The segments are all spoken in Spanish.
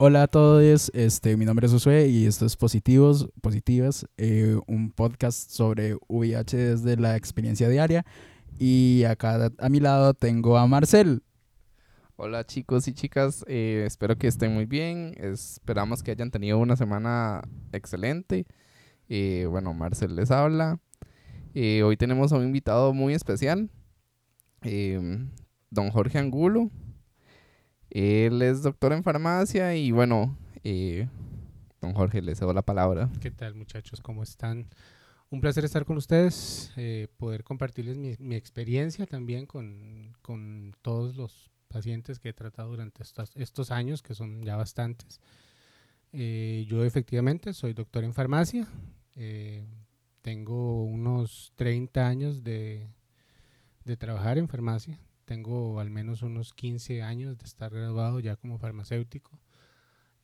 Hola a todos, este, mi nombre es Josué y esto es Positivos, Positivas, eh, un podcast sobre VIH desde la experiencia diaria. Y acá a mi lado tengo a Marcel. Hola chicos y chicas, eh, espero que estén muy bien, esperamos que hayan tenido una semana excelente. Eh, bueno, Marcel les habla. hoy tenemos a un invitado muy especial, don Jorge Angulo. Él es doctor en farmacia y bueno, eh, don Jorge, le cedo la palabra. ¿Qué tal muchachos? ¿Cómo están? Un placer estar con ustedes, eh, poder compartirles mi, experiencia también con, con, todos los pacientes que he tratado durante estos, estos años, que son ya bastantes. Eh, yo efectivamente soy doctor en farmacia, tengo unos 30 años de, de trabajar en farmacia, tengo al menos unos 15 años de estar graduado ya como farmacéutico.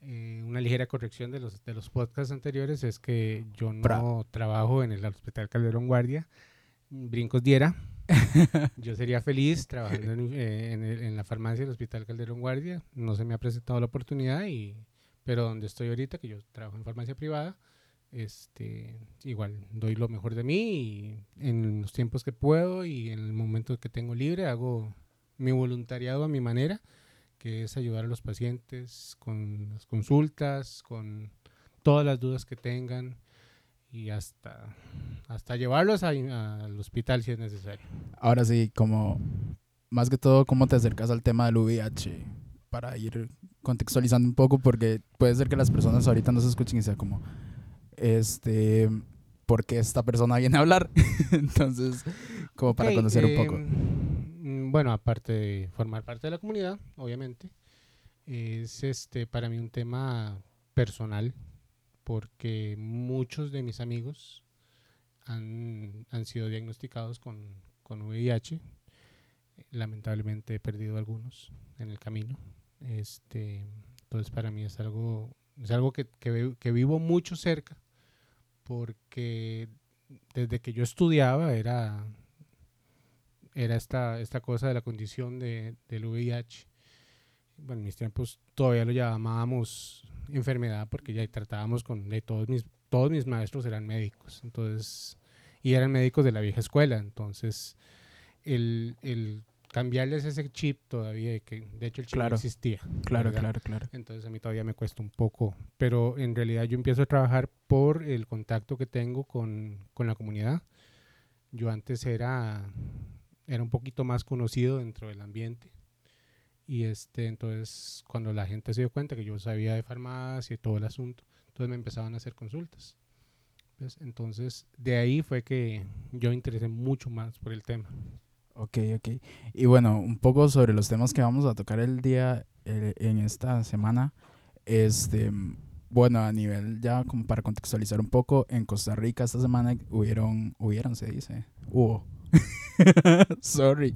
Eh, una ligera corrección de los, de los podcasts anteriores es que yo no trabajo en el Hospital Calderón Guardia, brincos diera. yo sería feliz trabajando en, eh, en, la farmacia del Hospital Calderón Guardia. No se me ha presentado la oportunidad, y, pero donde estoy ahorita, que yo trabajo en farmacia privada, este, igual doy lo mejor de mí y en los tiempos que puedo y en el momento que tengo libre hago mi voluntariado a mi manera, que es ayudar a los pacientes con las consultas, con todas las dudas que tengan y hasta, hasta llevarlos al hospital si es necesario. Ahora sí, como más que todo, ¿cómo te acercas al tema del VIH? Para ir contextualizando un poco, porque puede ser que las personas ahorita no se escuchen y sea como, este, porque esta persona viene a hablar. Entonces, como para conocer un poco. Em, bueno, aparte de formar parte de la comunidad, obviamente, es este para mí un tema personal, porque muchos de mis amigos han, han sido diagnosticados con, con VIH. Lamentablemente he perdido algunos en el camino. Este, entonces para mí es algo, es algo que, que, que vivo mucho cerca porque desde que yo estudiaba era, era esta, esta cosa de la condición de, del VIH. Bueno, en mis tiempos todavía lo llamábamos enfermedad porque ya tratábamos con de todos mis todos mis maestros eran médicos entonces y eran médicos de la vieja escuela entonces el, el cambiarles ese chip todavía, de que de hecho el chip no existía. Claro, claro, claro. Entonces a mí todavía me cuesta un poco, pero en realidad yo empiezo a trabajar por el contacto que tengo con, con la comunidad. Yo antes era, era un poquito más conocido dentro del ambiente. Y este, entonces cuando la gente se dio cuenta que yo sabía de farmacia y todo el asunto, entonces me empezaban a hacer consultas. Entonces de ahí fue que yo interesé mucho más por el tema. Ok, ok. Y bueno, un poco sobre los temas que vamos a tocar el día, eh, en esta semana. Este, bueno, a nivel ya como para contextualizar un poco, en Costa Rica esta semana hubieron, hubieron, se dice, hubo. Sorry.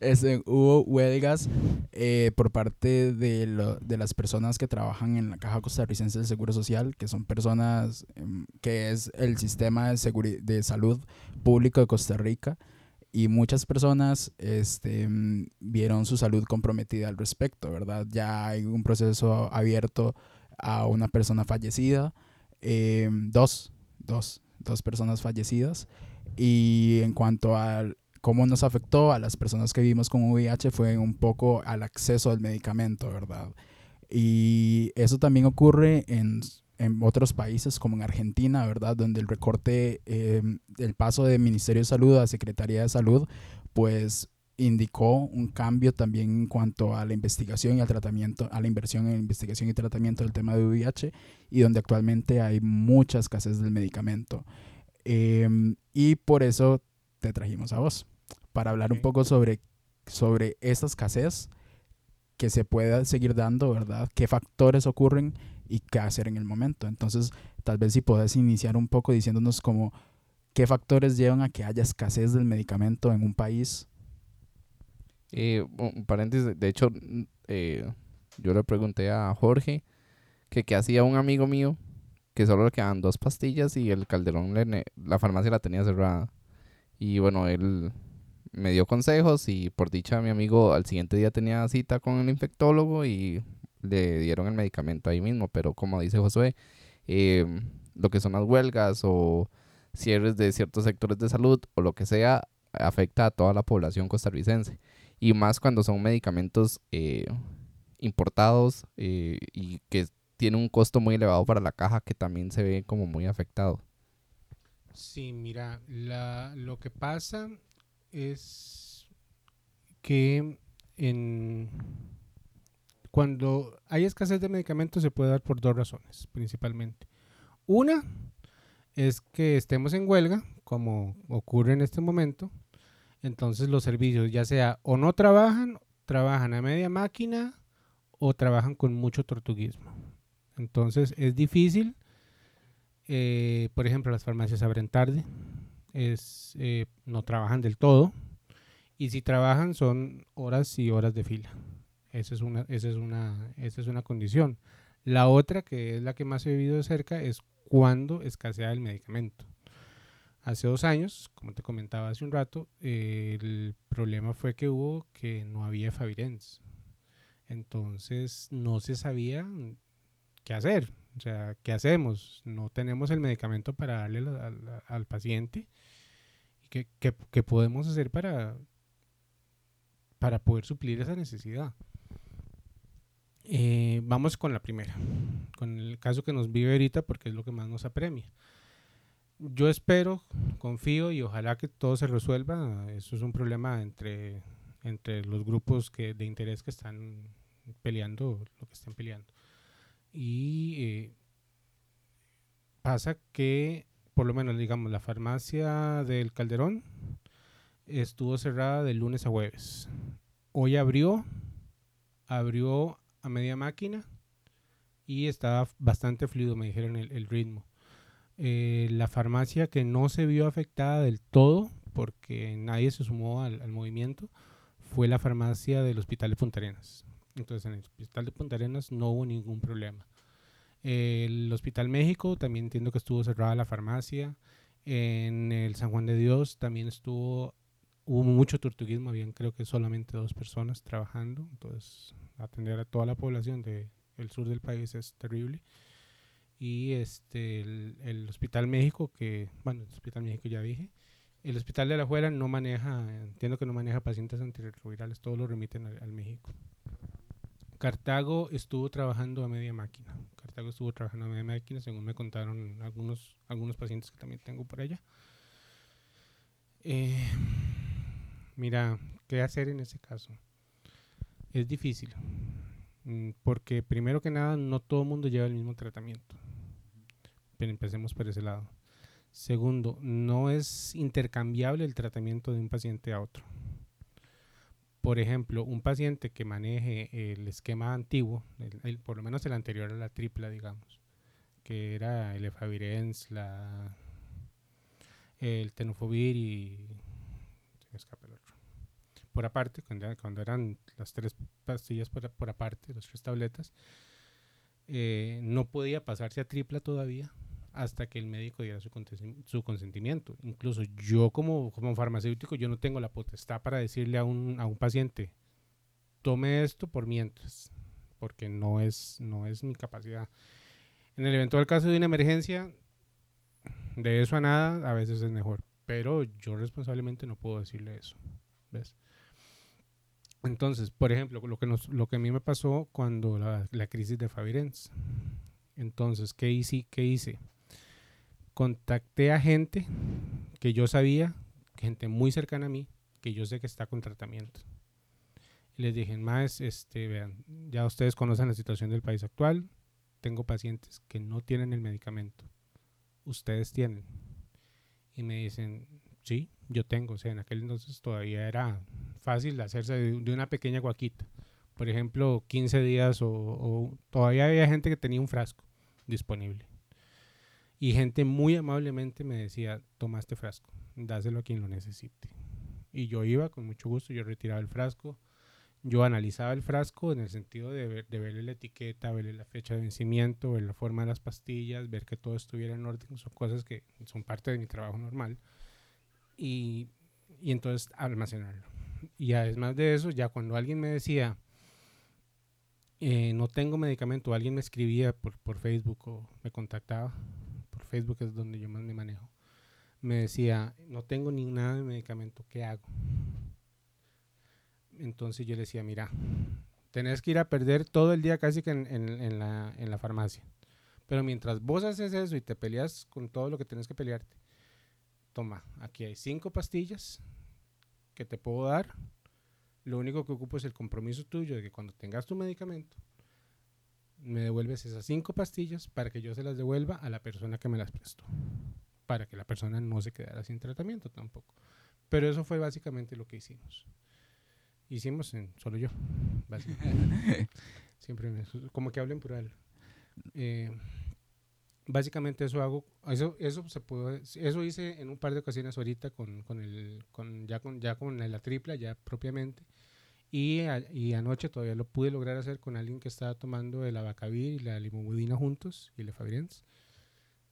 Este, hubo huelgas eh, por parte de, lo, de las personas que trabajan en la Caja Costarricense del Seguro Social, que son personas em, que es el sistema de, de salud público de Costa Rica y muchas personas este, mm, vieron su salud comprometida al respecto, ¿verdad? Ya hay un proceso abierto a una persona fallecida, em, dos, dos, dos personas fallecidas. Y en cuanto a cómo nos afectó a las personas que vivimos con VIH fue un poco al acceso al medicamento, ¿verdad? Y eso también ocurre en en otros países como en Argentina, ¿verdad? Donde el recorte, eh, el paso de Ministerio de Salud a Secretaría de Salud, pues indicó un cambio también en cuanto a la investigación y al tratamiento, a la inversión en investigación y tratamiento del tema de VIH y donde actualmente hay mucha escasez del medicamento. Em, y por eso te trajimos a vos, para hablar un poco sobre, sobre esta escasez que se pueda seguir dando, ¿verdad? ¿Qué factores ocurren y qué hacer en el momento. Entonces, tal vez si puedes iniciar un poco diciéndonos como qué factores llevan a que haya escasez del medicamento en un país. Eh, un paréntesis, de hecho, eh, yo le pregunté a Jorge que qué hacía un amigo mío que solo le quedaban dos pastillas y el calderón, la farmacia la tenía cerrada. Y bueno, él me dio consejos y por dicha mi amigo al siguiente día tenía cita con el infectólogo y le dieron el medicamento ahí mismo, pero como dice Josué, eh, lo que son las huelgas o cierres de ciertos sectores de salud o lo que sea, afecta a toda la población costarricense. Y más cuando son medicamentos eh, importados eh, y que tienen un costo muy elevado para la caja que también se ve como muy afectado. Sí, mira, lo que pasa es que en, cuando hay escasez de medicamentos se puede dar por dos razones, principalmente. Una es que estemos en huelga, como ocurre en este momento, entonces los servicios ya sea o no trabajan, trabajan a media máquina o trabajan con mucho tortuguismo. Entonces es difícil, eh, por ejemplo, las farmacias abren tarde, es, eh, no trabajan del todo y si trabajan son horas y horas de fila. Esa es una, esa es una, esa es una condición. La otra, que es la que más he vivido de cerca, es cuando escasea el medicamento. Hace dos años, como te comentaba hace un rato, el problema fue que hubo que no había Favirens. Entonces no se sabía qué hacer. O sea, ¿qué hacemos? No tenemos el medicamento para darle al, paciente. ¿Qué, qué, podemos hacer para, para poder suplir esa necesidad? Eh, vamos con la primera, con el caso que nos vive ahorita porque es lo que más nos apremia. Yo espero, confío y ojalá que todo se resuelva. Eso es un problema entre, entre los grupos que, de interés que están peleando lo que están peleando. Y eh, pasa que, por lo menos, digamos, la farmacia del Calderón estuvo cerrada de lunes a jueves. Hoy abrió, abrió a media máquina y estaba bastante fluido, me dijeron el, ritmo. Eh, la farmacia que no se vio afectada del todo, porque nadie se sumó al, movimiento, fue la farmacia del Hospital de Punta Arenas. Entonces en el Hospital de Punta Arenas no hubo ningún problema. El Hospital México también entiendo que estuvo cerrada la farmacia. En el San Juan de Dios también estuvo, hubo mucho tortuguismo, habían creo que solamente dos personas trabajando. Entonces atender a toda la población del sur del país es terrible. Y este, el, Hospital México, que, bueno, el Hospital México ya dije, el Hospital de la Juela no maneja, entiendo que no maneja pacientes antirretrovirales, todos lo remiten al, México. Cartago estuvo trabajando a media máquina. Cartago estuvo trabajando a media máquina, según me contaron algunos, algunos pacientes que también tengo por allá. Eh, mira, ¿qué hacer en ese caso? Es difícil, mm, porque primero que nada no todo el mundo lleva el mismo tratamiento. Pero empecemos por ese lado. Segundo, no es intercambiable el tratamiento de un paciente a otro. Por ejemplo, un paciente que maneje el esquema antiguo, por lo menos el anterior a la tripla, digamos, que era el efavirenz, el tenofovir y... Se escapa el otro por aparte, cuando, cuando eran las tres pastillas por, por aparte, las tres tabletas, eh, no podía pasarse a tripla todavía hasta que el médico diera su, su consentimiento. Incluso yo como, como farmacéutico, yo no tengo la potestad para decirle a un, a un paciente, tome esto por mientras, porque no es, no es mi capacidad. En el eventual caso de una emergencia, de eso a nada, a veces es mejor, pero yo responsablemente no puedo decirle eso. ¿Ves? Entonces, por ejemplo, lo que, a mí me pasó cuando la, crisis de Favirenz. Entonces, ¿qué hice? ¿qué hice? Contacté a gente que yo sabía, gente muy cercana a mí, que yo sé que está con tratamiento. Y les dije, más, este, vean, ya ustedes conocen la situación del país actual. Tengo pacientes que no tienen el medicamento. Ustedes tienen. Y me dicen, sí, yo tengo. O sea, en aquel entonces todavía era fácil hacerse de, una pequeña guaquita. Por ejemplo, 15 días o, todavía había gente que tenía un frasco disponible. Y gente muy amablemente me decía, toma este frasco, dáselo a quien lo necesite. Y yo iba con mucho gusto, yo retiraba el frasco, yo analizaba el frasco en el sentido de, ver, de verle la etiqueta, verle la fecha de vencimiento, ver la forma de las pastillas, ver que todo estuviera en orden, son cosas que son parte de mi trabajo normal. Y, y entonces almacenarlo y además de eso, ya cuando alguien me decía, eh, no tengo medicamento, alguien me escribía por, por Facebook o me contactaba, por Facebook es donde yo más me manejo, me decía, no tengo ni nada de medicamento, ¿qué hago? Entonces yo le decía, mira, tenés que ir a perder todo el día casi que en, en, en, la, en la farmacia. Pero mientras vos haces eso y te peleas con todo lo que tienes que pelearte, toma, aquí hay cinco pastillas que te puedo dar. Lo único que ocupo es el compromiso tuyo de que cuando tengas tu medicamento, me devuelves esas cinco pastillas para que yo se las devuelva a la persona que me las prestó. Para que la persona no se quedara sin tratamiento tampoco. Pero eso fue básicamente lo que hicimos. Hicimos en solo yo, básicamente. Siempre me- como que hablen por algo. Eh, básicamente eso hago, eso, eso se puede, eso hice en un par de ocasiones ahorita con, con el, con, ya con, ya con la tripla, ya propiamente. Y, a- y anoche todavía lo pude lograr hacer con alguien que estaba tomando el abacavir y la limomudina juntos y el efavirenz.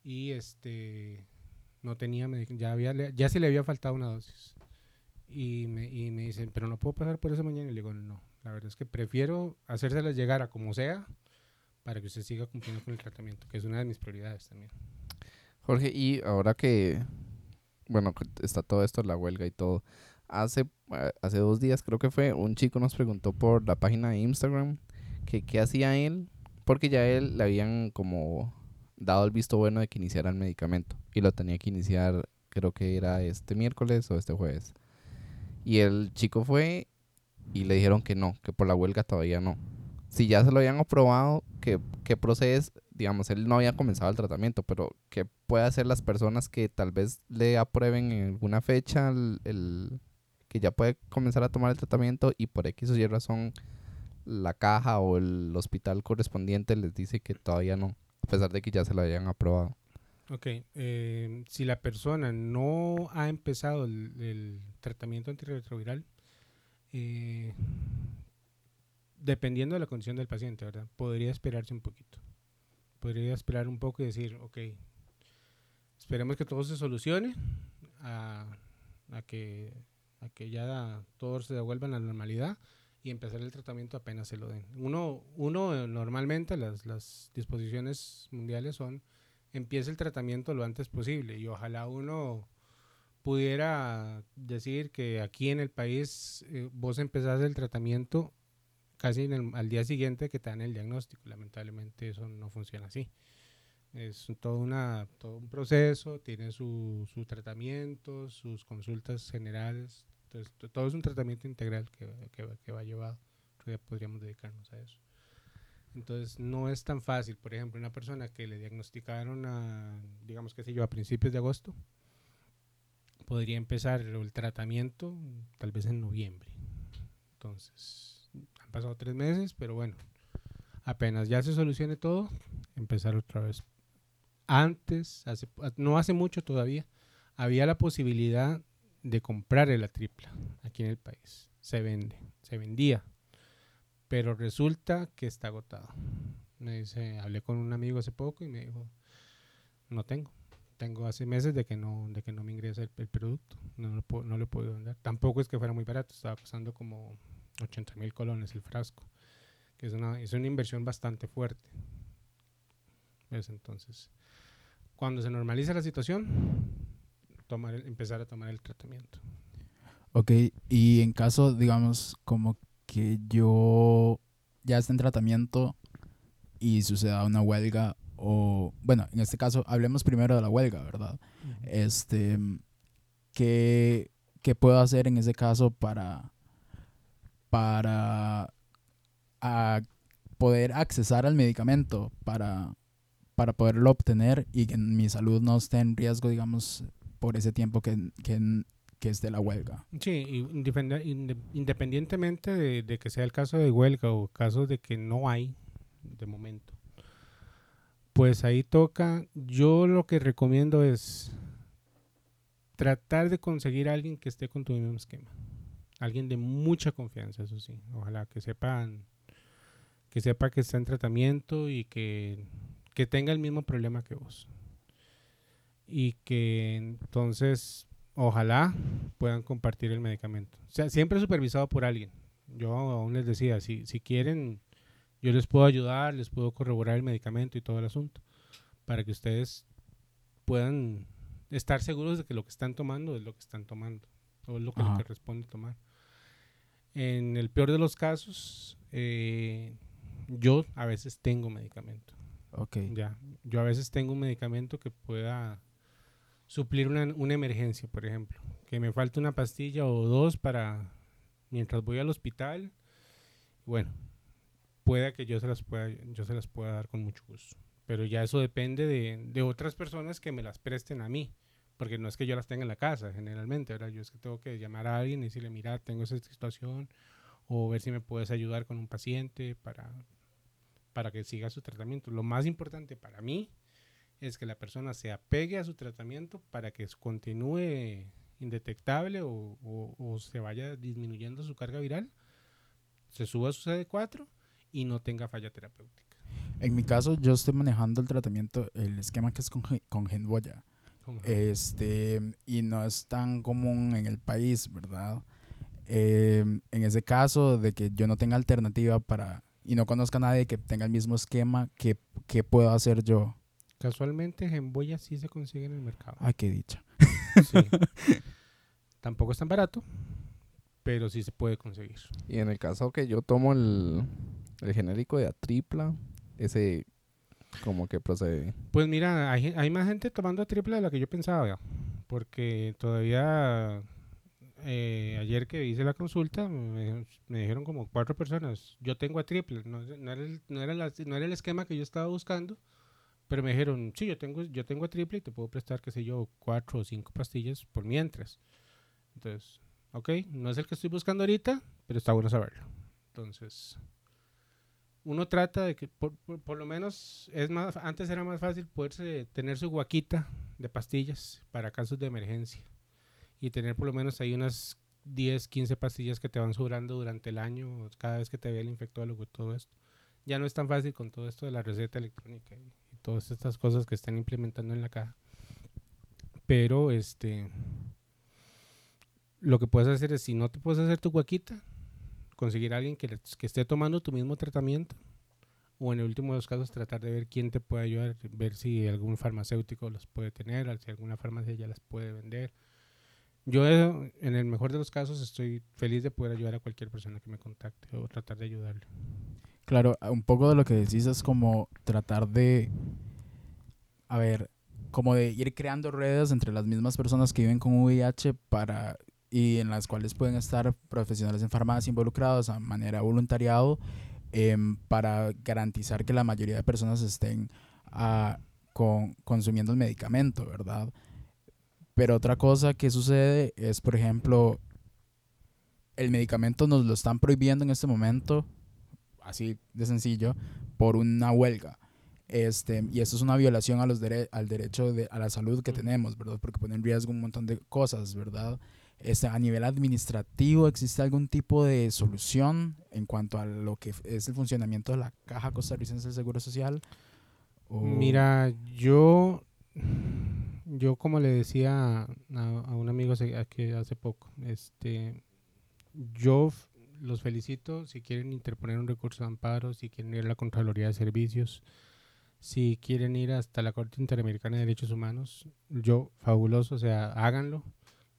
Y este no tenía ya había ya se le había faltado una dosis. Y me, y me dicen, pero no puedo pasar por eso mañana. Y le digo, no, la verdad es que prefiero hacérselas llegar a como sea para que usted siga cumpliendo con el tratamiento, que es una de mis prioridades también. Jorge, y ahora que, bueno, está todo esto, la huelga y todo, hace, hace dos días creo que fue, un chico nos preguntó por la página de Instagram que qué hacía él, porque ya él le habían como dado el visto bueno de que iniciara el medicamento y lo tenía que iniciar, creo que era este miércoles o este jueves. Y el chico fue y le dijeron que no, que por la huelga todavía no. Si ya se lo habían aprobado, que, que procedes, digamos, él no había comenzado el tratamiento, pero que puede hacer las personas que tal vez le aprueben en alguna fecha el, el- que ya puede comenzar a tomar el tratamiento y por X o Y razón la caja o el hospital correspondiente les dice que todavía no, a pesar de que ya se lo habían aprobado. Ok, eh, si la persona no ha empezado el, el tratamiento antirretroviral, eh, dependiendo de la condición del paciente, ¿verdad? Podría esperarse un poquito. Podría esperar un poco y decir, ok, esperemos que todo se solucione, a, que, a que ya todo se devuelva a la normalidad y empezar el tratamiento apenas se lo den. Uno, uno eh, normalmente, las, las disposiciones mundiales son empiece el tratamiento lo antes posible y ojalá uno pudiera decir que aquí en el país eh, vos empezás el tratamiento casi en el- al día siguiente que te dan el diagnóstico. Lamentablemente eso no funciona así. Es todo, una, todo un proceso, tiene su, su tratamiento, sus consultas generales. Entonces, to- todo es un tratamiento integral que, que, que va llevado. Creo que podríamos dedicarnos a eso. Entonces no es tan fácil. Por ejemplo, una persona que le diagnosticaron a, digamos que sé yo, a principios de agosto, podría empezar el tratamiento tal vez en noviembre. Entonces, pasado tres meses, pero bueno, apenas ya se solucione todo, empezar otra vez. Antes, hace, no hace mucho todavía, había la posibilidad de comprar la tripla aquí en el país. Se vende, se vendía pero resulta que está agotado. Me dice, hablé con un amigo hace poco y me dijo, no tengo. Tengo hace meses de que no, de que no me ingresa el, producto. No lo, puedo- no vender. Tampoco es que fuera muy barato. Estaba costando como 80 mil colones el frasco. Que es una, es una inversión bastante fuerte. ¿Ves? Entonces, cuando se normaliza la situación, tomar el- empezar a tomar el tratamiento. Ok, y en caso, digamos, como que yo ya esté en tratamiento y suceda una huelga, o bueno, en este caso, hablemos primero de la huelga, ¿verdad? Este, ¿qué, qué puedo hacer en ese caso para, para poder accesar al medicamento, para, para poderlo obtener y que mi salud no esté en riesgo, digamos, por ese tiempo que, que, que esté la huelga? Sí, independientemente de, de que sea el caso de huelga o caso de que no hay de momento, pues ahí toca, yo lo que recomiendo es tratar de conseguir a alguien que esté con tu mismo esquema. Alguien de mucha confianza, eso sí. Ojalá que sepan que sepa que está en tratamiento y que, que tenga el mismo problema que vos. Y que entonces, ojalá puedan compartir el medicamento. O sea, siempre supervisado por alguien. Yo aún les decía, si, si quieren Yo les puedo ayudar, les puedo corroborar el medicamento y todo el asunto, para que ustedes puedan estar seguros de que lo que están tomando es lo que están tomando, o es lo que Ajá. corresponde tomar. En el peor de los casos, eh, yo a veces tengo medicamento. Ok. Ya, yo a veces tengo un medicamento que pueda suplir una, una emergencia, por ejemplo. Que me falte una pastilla o dos para mientras voy al hospital. Bueno, pueda que yo se las pueda, yo se las pueda dar con mucho gusto. Pero ya eso depende de, de otras personas que me las presten a mí. Porque no es que yo las tenga en la casa, generalmente, ¿verdad? Yo es que tengo que llamar a alguien y decirle, mira, tengo esa situación, o ver si me puedes ayudar con un paciente para, para que siga su tratamiento. Lo más importante para mí es que la persona se apegue a su tratamiento para que continúe indetectable o, o- o se vaya disminuyendo su carga viral, se suba a su CD4 y no tenga falla terapéutica. En mi caso, yo estoy manejando el tratamiento, el esquema que es con, con Genboya. Este, y no es tan común en el país, ¿verdad? Eh, en ese caso de que yo no tenga alternativa para y no conozca a nadie que tenga el mismo esquema, ¿qué, qué puedo hacer yo? Casualmente Gemboya sí se consigue en el mercado. Ay, qué dicha. Sí. Tampoco es tan barato, pero sí se puede conseguir. Y en el caso que yo tomo el, el genérico de Atripla, ese como que procede. Pues mira, hay, hay más gente tomando triple de la que yo pensaba, porque todavía eh, ayer que hice la consulta me, me dijeron como cuatro personas, yo tengo a triple, no, no era el, no, era la- no era el esquema que yo estaba buscando, pero me dijeron, sí, yo tengo, yo tengo a triple y te puedo prestar, qué sé yo, cuatro o cinco pastillas por mientras. Entonces, ok, no es el que estoy buscando ahorita, pero está bueno saberlo. Entonces, uno trata de que, por, por- lo menos, es más, antes era más fácil poderse tener su guaquita de pastillas para casos de emergencia y tener por lo menos ahí unas 10, 15 pastillas que te van sobrando durante el año, cada vez que te ve el infectólogo y todo esto. Ya no es tan fácil con todo esto de la receta electrónica y, y todas estas cosas que están implementando en la caja. Pero, este, lo que puedes hacer es, si no te puedes hacer tu guaquita, conseguir alguien que, esté tomando tu mismo tratamiento o en el último de los casos tratar de ver quién te puede ayudar, ver si algún farmacéutico los puede tener, si alguna farmacia ya las puede vender. Yo en el mejor de los casos estoy feliz de poder ayudar a cualquier persona que me contacte o tratar de ayudarle. Claro, un poco de lo que decís es como tratar de, a ver, como de ir creando redes entre las mismas personas que viven con VIH para y en las cuales pueden estar profesionales en farmacia involucrados a manera voluntariado em, para garantizar que la mayoría de personas estén ah, con, consumiendo el medicamento, ¿verdad? Pero otra cosa que sucede es, por ejemplo, el medicamento nos lo están prohibiendo en este momento, así de sencillo, por una huelga. Este, y esto es una violación a los dere- al derecho de, a la salud que tenemos, ¿verdad? Porque pone en riesgo un montón de cosas, ¿verdad? A nivel administrativo, ¿existe algún tipo de solución en cuanto a lo que es el funcionamiento de la Caja Costarricense del Seguro Social? Mira, yo, yo como le decía a, a un amigo aquí hace poco, este, yo los felicito si quieren interponer un recurso de amparo, si quieren ir a la Contraloría de Servicios, si quieren ir hasta la Corte Interamericana de Derechos Humanos, yo, fabuloso, o sea, háganlo,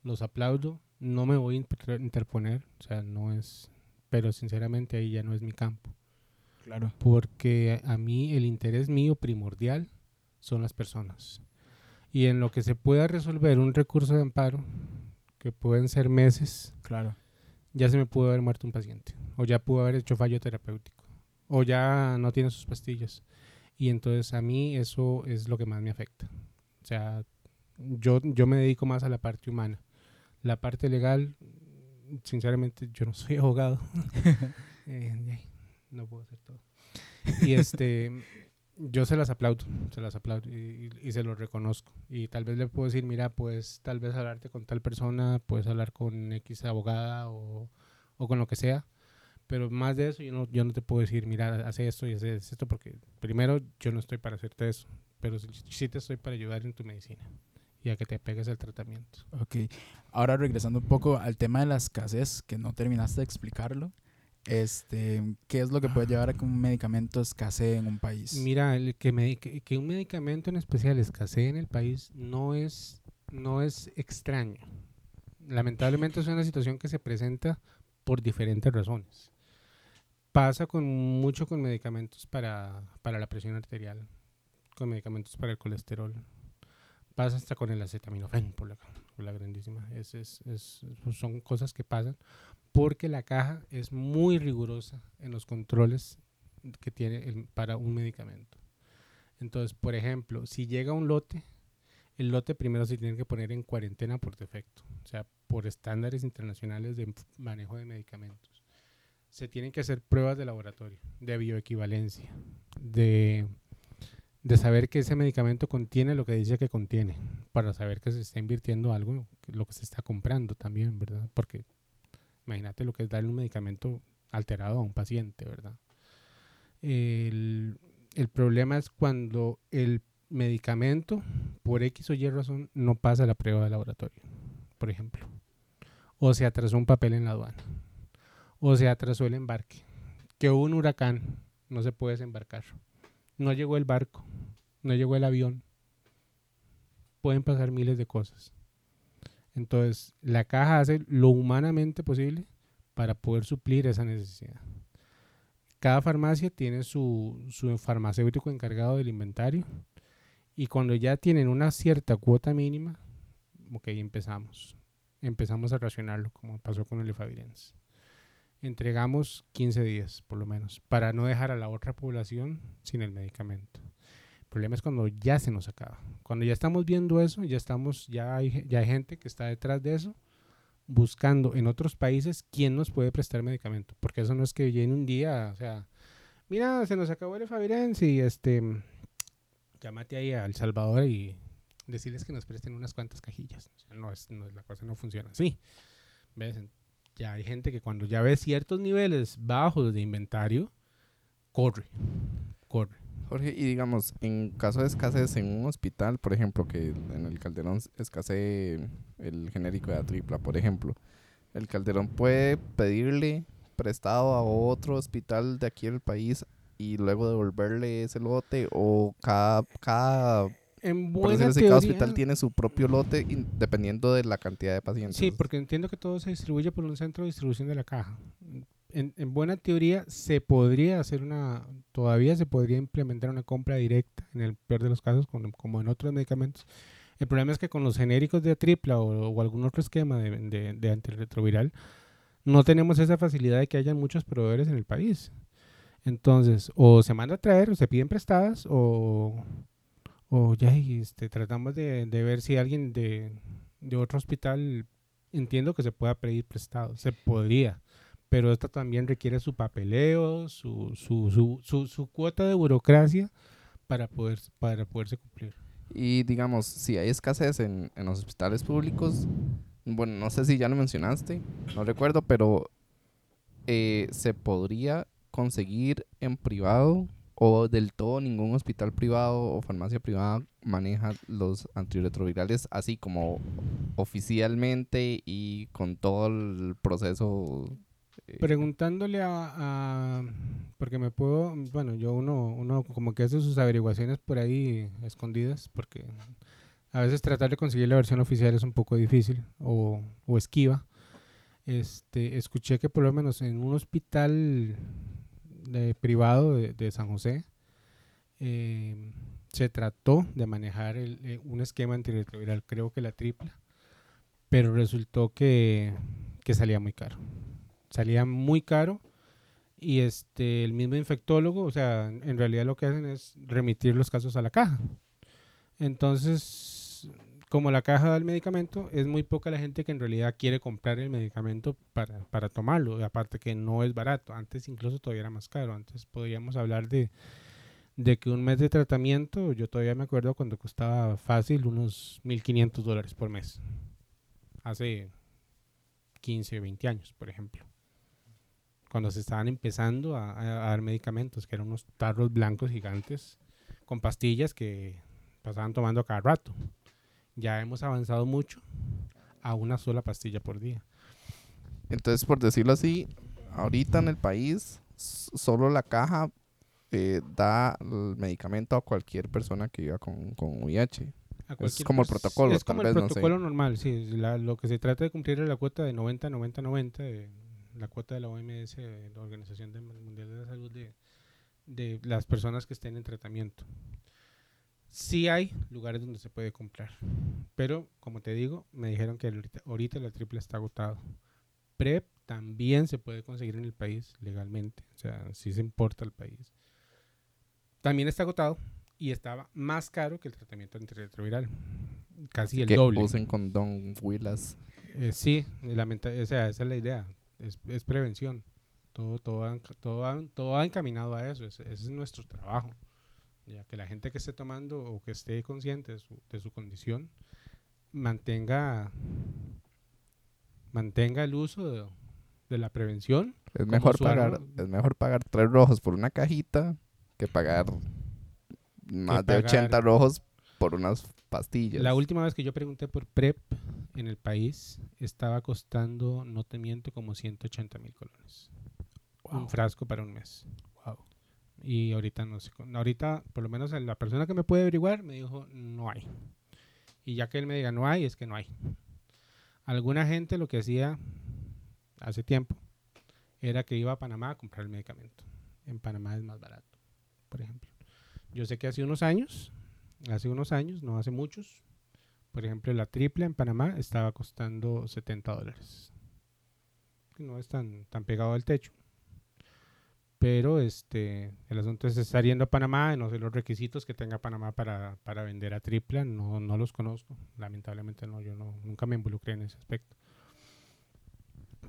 los aplaudo, no me voy a inter- interponer, o sea, no es, pero sinceramente ahí ya no es mi campo Claro. porque a mí el interés mío primordial son las personas. Y en lo que se pueda resolver un recurso de amparo, que pueden ser meses, Claro. ya se me pudo haber muerto un paciente, o ya pudo haber hecho fallo terapéutico, o ya no tiene sus pastillas. Y entonces a mí eso es lo que más me afecta. O sea, yo, yo me dedico más a la parte humana. La parte legal, sinceramente, yo no soy abogado. Eh, no puedo hacer todo. Y este, yo se las aplaudo, se las aplaudo y, y- y se los reconozco. Y tal vez le puedo decir, mira, pues tal vez hablarte con tal persona, puedes hablar con X abogada o, o con lo que sea. Pero más de eso yo no, yo no te puedo decir, mira, hace esto y hace esto, porque primero yo no estoy para hacerte eso, pero sí, sí te estoy para ayudar en tu medicina y a que te pegues al tratamiento. Ok. Ahora regresando un poco al tema de la escasez, que no terminaste de explicarlo. este, ¿qué es lo que puede llevar a que un medicamento escasee en un país? Mira, el que, me- que, que un medicamento en especial escasee en el país no es, no es extraño. Lamentablemente es una situación que se presenta por diferentes razones. Pasa con mucho con medicamentos para, para la presión arterial, con medicamentos para el colesterol. Pasa hasta con el acetaminofén, por la, por la grandísima. Es, es- es- son cosas que pasan porque la caja es muy rigurosa en los controles que tiene el- para un medicamento. Entonces, por ejemplo, si llega un lote, el lote primero se tiene que poner en cuarentena por defecto, o sea, por estándares internacionales de manejo de medicamentos. Se tienen que hacer pruebas de laboratorio, de bioequivalencia, de, de saber que ese medicamento contiene lo que dice que contiene, para saber que se está invirtiendo algo, lo que se está comprando también, ¿verdad? Porque imagínate lo que es darle un medicamento alterado a un paciente, ¿verdad? El, el problema es cuando el medicamento, por X o Y razón, no pasa la prueba de laboratorio, por ejemplo. O se atrasó un papel en la aduana. O se atrasó el embarque. Que hubo un huracán, no se puede desembarcar. No llegó el barco, no llegó el avión. Pueden pasar miles de cosas. Entonces, la caja hace lo humanamente posible para poder suplir esa necesidad. Cada farmacia tiene su, su farmacéutico encargado del inventario y cuando ya tienen una cierta cuota mínima, ok, empezamos. Empezamos a racionarlo, como pasó con el Efavirenz. Entregamos 15 días, por lo menos, para no dejar a la otra población sin el medicamento. El problema es cuando ya se nos acaba. Cuando ya estamos viendo eso, ya estamos, ya hay, ya hay gente que está detrás de eso, buscando en otros países quién nos puede prestar medicamento. Porque eso no es que llegue un día, o sea, mira, se nos acabó el Efavirenz y este, llámate ahí a El Salvador y decirles que nos presten unas cuantas cajillas. O sea, no es, no la cosa no funciona así. ¿Ves? Ya hay gente que cuando ya ve ciertos niveles bajos de inventario, corre, corre. Jorge, y digamos, en caso de escasez en un hospital, por ejemplo, que en el Calderón escasee el genérico de Atripla, por ejemplo, el Calderón puede pedirle prestado a otro hospital de aquí del país y luego devolverle ese lote o cada, cada, En buena así, cada teoría- hospital tiene su propio lote dependiendo de la cantidad de pacientes. Sí, porque entiendo que todo se distribuye por un centro de distribución de la caja. En, en buena teoría se podría hacer una, todavía se podría implementar una compra directa, en el peor de los casos, con- como en otros medicamentos. El problema es que con los genéricos de tripla o, o algún otro esquema de, de, de antirretroviral, no tenemos esa facilidad de que hayan muchos proveedores en el país. Entonces, o se manda a traer, o se piden prestadas, o, o ya este, tratamos de, de ver si alguien de, de otro hospital entiendo que se pueda pedir prestado, se podría, pero esto también requiere su papeleo, su, su, su, su, su cuota de burocracia para, poder, para poderse cumplir. Y digamos, si hay escasez en, en los hospitales públicos, bueno, no sé si ya lo mencionaste, no recuerdo, pero eh, se podría conseguir en privado o del todo ningún hospital privado o farmacia privada maneja los antirretrovirales así como oficialmente y con todo el proceso. eh, Preguntándole a, porque me puedo, bueno, yo uno, uno como que hace sus averiguaciones por ahí escondidas, porque a veces tratar de conseguir la versión oficial es un poco difícil o, o esquiva. Este, escuché que por lo menos en un hospital de- privado de, San José eh, se trató de manejar el- eh, un esquema antirretroviral, creo que la tripla, pero resultó que, que salía muy caro salía muy caro y este el mismo infectólogo, o sea, en realidad lo que hacen es remitir los casos a la caja. Entonces, como la caja da el medicamento, es muy poca la gente que en realidad quiere comprar el medicamento para, para tomarlo, aparte que no es barato, antes incluso todavía era más caro, antes podríamos hablar de, de que un mes de tratamiento, yo todavía me acuerdo cuando costaba fácil unos 1.500 dólares por mes, hace 15, 20 años, por ejemplo. Cuando se estaban empezando a- a dar medicamentos, que eran unos tarros blancos gigantes con pastillas que pasaban tomando cada rato. Ya hemos avanzado mucho a una sola pastilla por día. Entonces, por decirlo así, ahorita en el país, solo la caja eh, da el medicamento a cualquier persona que viva con, con VIH. Es como el protocolo, Es como tal el vez, no sé. protocolo normal, sí. la- lo que se trata de cumplir es la cuota de 90, 90, 90, de la cuota de la OMS, de la Organización de- Mundial de la Salud, de, de las personas que estén en tratamiento. Sí hay lugares donde se puede comprar, pero como te digo, me dijeron que ahorita, ahorita la triple está agotado. PrEP también se puede conseguir en el país legalmente, o sea, sí se importa al país. También está agotado y estaba más caro que el tratamiento antirretroviral, casi el que doble. usen condón, huilas. Eh, sí, lamenta- o sea, esa es la idea, es, es prevención. Todo, todo, todo, va- todo va encaminado a eso, ese, ese es nuestro trabajo. Ya que la gente que esté tomando o que esté consciente de su, de su condición mantenga, mantenga el uso de, de la prevención. Es mejor pagar, arma. es mejor pagar tres rojos por una cajita que pagar más de pagar- 80 rojos por unas pastillas. La última vez que yo pregunté por PrEP en el país estaba costando, no te miento, como 180 mil colones. Un frasco para un mes. Y ahorita no sé. Ahorita, por lo menos la persona que me puede averiguar me dijo no hay. Y ya que él me diga no hay, es que no hay. Alguna gente lo que hacía hace tiempo era que iba a Panamá a comprar el medicamento. En Panamá es más barato, por ejemplo. Yo sé que hace unos años, hace unos años, no hace muchos, por ejemplo, la triple en Panamá estaba costando 70 dólares. No es tan, tan pegado al techo pero este el asunto es estar yendo a Panamá, no sé los requisitos que tenga Panamá para, para vender a tripla, no, no los conozco, lamentablemente no, yo no, nunca me involucré en ese aspecto.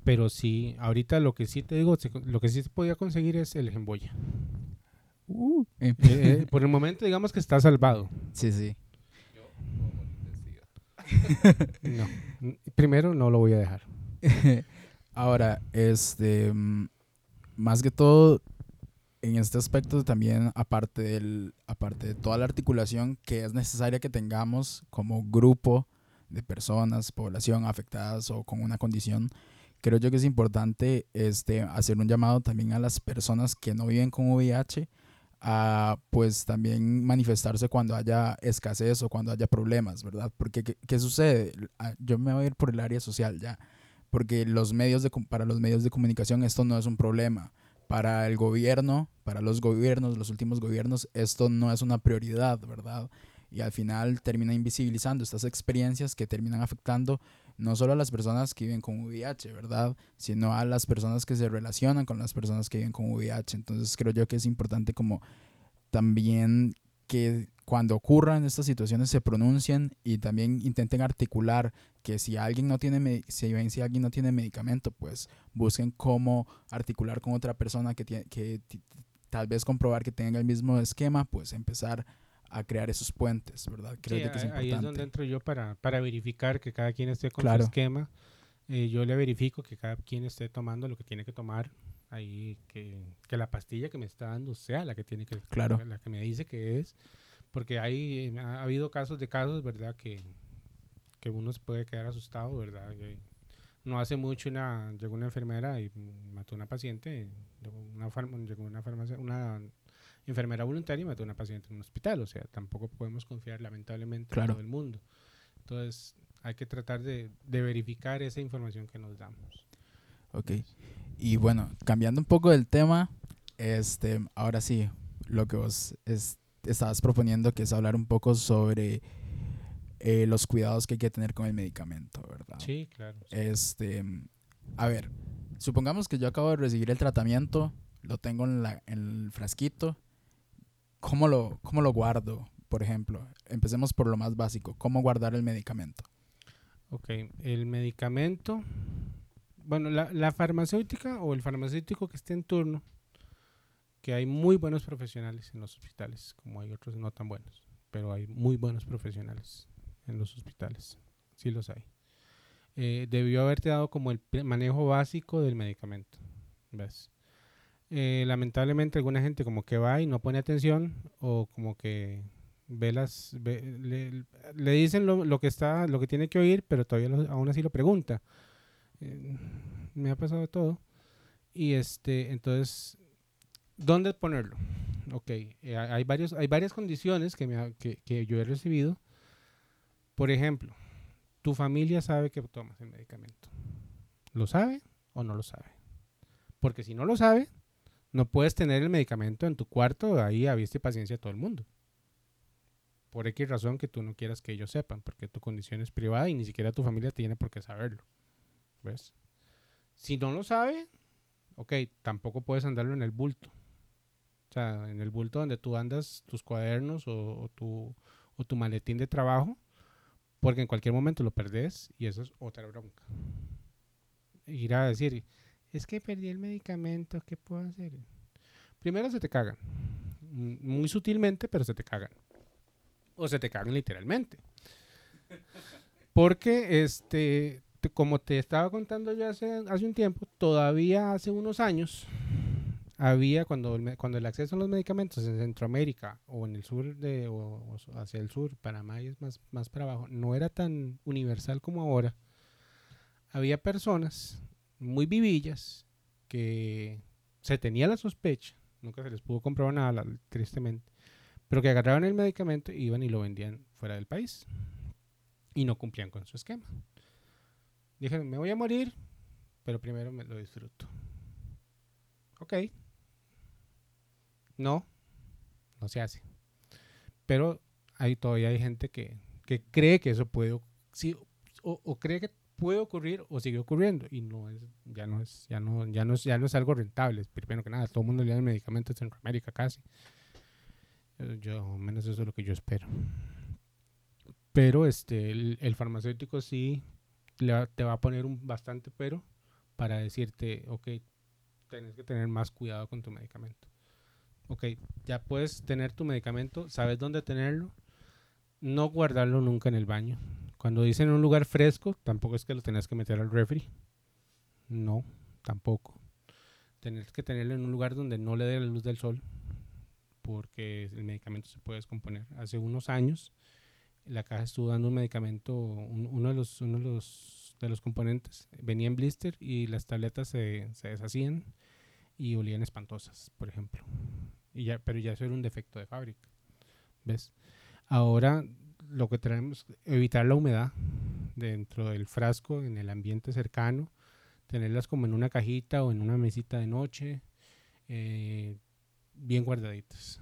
Pero sí, ahorita lo que sí te digo, lo que sí se podía conseguir es el Gemboya. Uh, eh, Eh, eh, por el momento digamos que está salvado. sí, sí. No, primero no lo voy a dejar. Ahora, este, mm, más que todo, en este aspecto también, aparte, del, aparte de toda la articulación que es necesaria que tengamos como grupo de personas, población afectadas o con una condición, creo yo que es importante este, hacer un llamado también a las personas que no viven con VIH a pues también manifestarse cuando haya escasez o cuando haya problemas, ¿verdad? Porque ¿qué, qué sucede? Ah, Yo me voy a ir por el área social ya porque los medios de, para los medios de comunicación esto no es un problema. Para el gobierno, para los gobiernos, los últimos gobiernos, esto no es una prioridad, ¿verdad? Y al final termina invisibilizando estas experiencias que terminan afectando no solo a las personas que viven con VIH, ¿verdad? Sino a las personas que se relacionan con las personas que viven con VIH. Entonces creo yo que es importante como también que cuando ocurran estas situaciones se pronuncien y también intenten articular que si alguien no tiene si ven si alguien no tiene medicamento, pues busquen cómo articular con otra persona que tiene que tal vez comprobar que tenga el mismo esquema, pues empezar a crear esos puentes, ¿verdad? Creo Sí, que es ahí- importante. ahí es donde entro yo para, para verificar que cada quien esté con Claro. su esquema. Eh, yo le verifico que cada quien esté tomando lo que tiene que tomar. Ahí que, que la pastilla que me está dando sea la que tiene que Claro. la que me dice que es. Porque hay, ha habido casos de casos, ¿verdad? Que, que uno se puede quedar asustado, ¿verdad? Que no hace mucho una, llegó una enfermera y mató a una paciente. Llegó una, farma- llegó una farmacia, una enfermera voluntaria y mató a una paciente en un hospital. O sea, tampoco podemos confiar lamentablemente Claro. en todo el mundo. Entonces, hay que tratar de, de verificar esa información que nos damos. Ok. Y bueno, cambiando un poco del tema, este, ahora sí, lo que vos es- estabas proponiendo, que es hablar un poco sobre eh, los cuidados que hay que tener con el medicamento, ¿verdad? Sí, claro. sí. Este, a ver, supongamos que yo acabo de recibir el tratamiento, lo tengo en, la, en el frasquito. ¿Cómo lo, ¿Cómo lo guardo? Por ejemplo, empecemos por lo más básico. ¿Cómo guardar el medicamento? Ok, el medicamento, bueno, la, la farmacéutica o el farmacéutico que esté en turno, que hay muy buenos profesionales en los hospitales, como hay otros no tan buenos, pero hay muy buenos profesionales en los hospitales, sí los hay. Eh, debió haberte dado como el manejo básico del medicamento, ¿ves? Eh, lamentablemente alguna gente como que va y no pone atención o como que ve las ve- le, le dicen lo, lo que está lo que tiene que oír pero todavía lo- aún así lo pregunta Eh, me ha pasado todo Y este, entonces, ¿dónde ponerlo? Ok, eh, hay, varios, hay varias condiciones que, que yo he recibido. Por ejemplo, tu familia sabe que tomas el medicamento. ¿Lo sabe o no lo sabe? Porque si no lo sabe, no puedes tener el medicamento en tu cuarto ahí a vista y paciencia de todo el mundo. Por X razón que tú no quieras que ellos sepan, porque tu condición es privada y ni siquiera tu familia tiene por qué saberlo. ¿Ves? Si no lo sabe, ok, tampoco puedes andarlo en el bulto. O sea, en el bulto donde tú andas tus cuadernos o, o tu, o tu maletín de trabajo, porque en cualquier momento lo perdés y eso es otra bronca. Ir a decir, es que perdí el medicamento, ¿qué puedo hacer? Primero se te cagan. Mm, Muy sutilmente, pero se te cagan. O se te cagan literalmente. Porque, este, te- como te estaba contando yo hace, hace un tiempo, todavía hace unos años, había cuando el, cuando el acceso a los medicamentos en Centroamérica o en el sur de, o, o hacia el sur, Panamá y es más, más para abajo, no era tan universal como ahora. Había personas muy vivillas que se tenía la sospecha, nunca se les pudo comprobar nada, tristemente, pero que agarraban el medicamento, iban y lo vendían fuera del país y no cumplían con su esquema. Dijeron, me voy a morir, pero primero me lo disfruto. Ok. No, no se hace. Pero hay, todavía hay gente que, que cree que eso puede, sí, o, cree que puede ocurrir o sigue ocurriendo y no es, ya no es, ya no, ya no es, ya no es algo rentable. Primero que nada, todo el mundo le da el medicamento en Centroamérica casi. Eh, Yo, menos eso es lo que yo espero. Pero este, el, el farmacéutico sí le va- te va a poner un bastante pero para decirte, ok, tienes que tener más cuidado con tu medicamento. Ok, ya puedes tener tu medicamento, sabes dónde tenerlo, no guardarlo nunca en el baño. Cuando dicen en un lugar fresco, tampoco es que lo tengas que meter al refri. No, tampoco. Tienes que tenerlo en un lugar donde no le dé la luz del sol, porque el medicamento se puede descomponer. Hace unos años, la caja estuvo dando un medicamento, un- uno de los, uno de los, de los componentes venía en blister y las tabletas se, se deshacían y olían espantosas, por ejemplo. Pero ya eso era un defecto de fábrica. ¿Ves? Ahora lo que tenemos evitar la humedad dentro del frasco, en el ambiente cercano, tenerlas como en una cajita o en una mesita de noche, eh, bien guardaditas.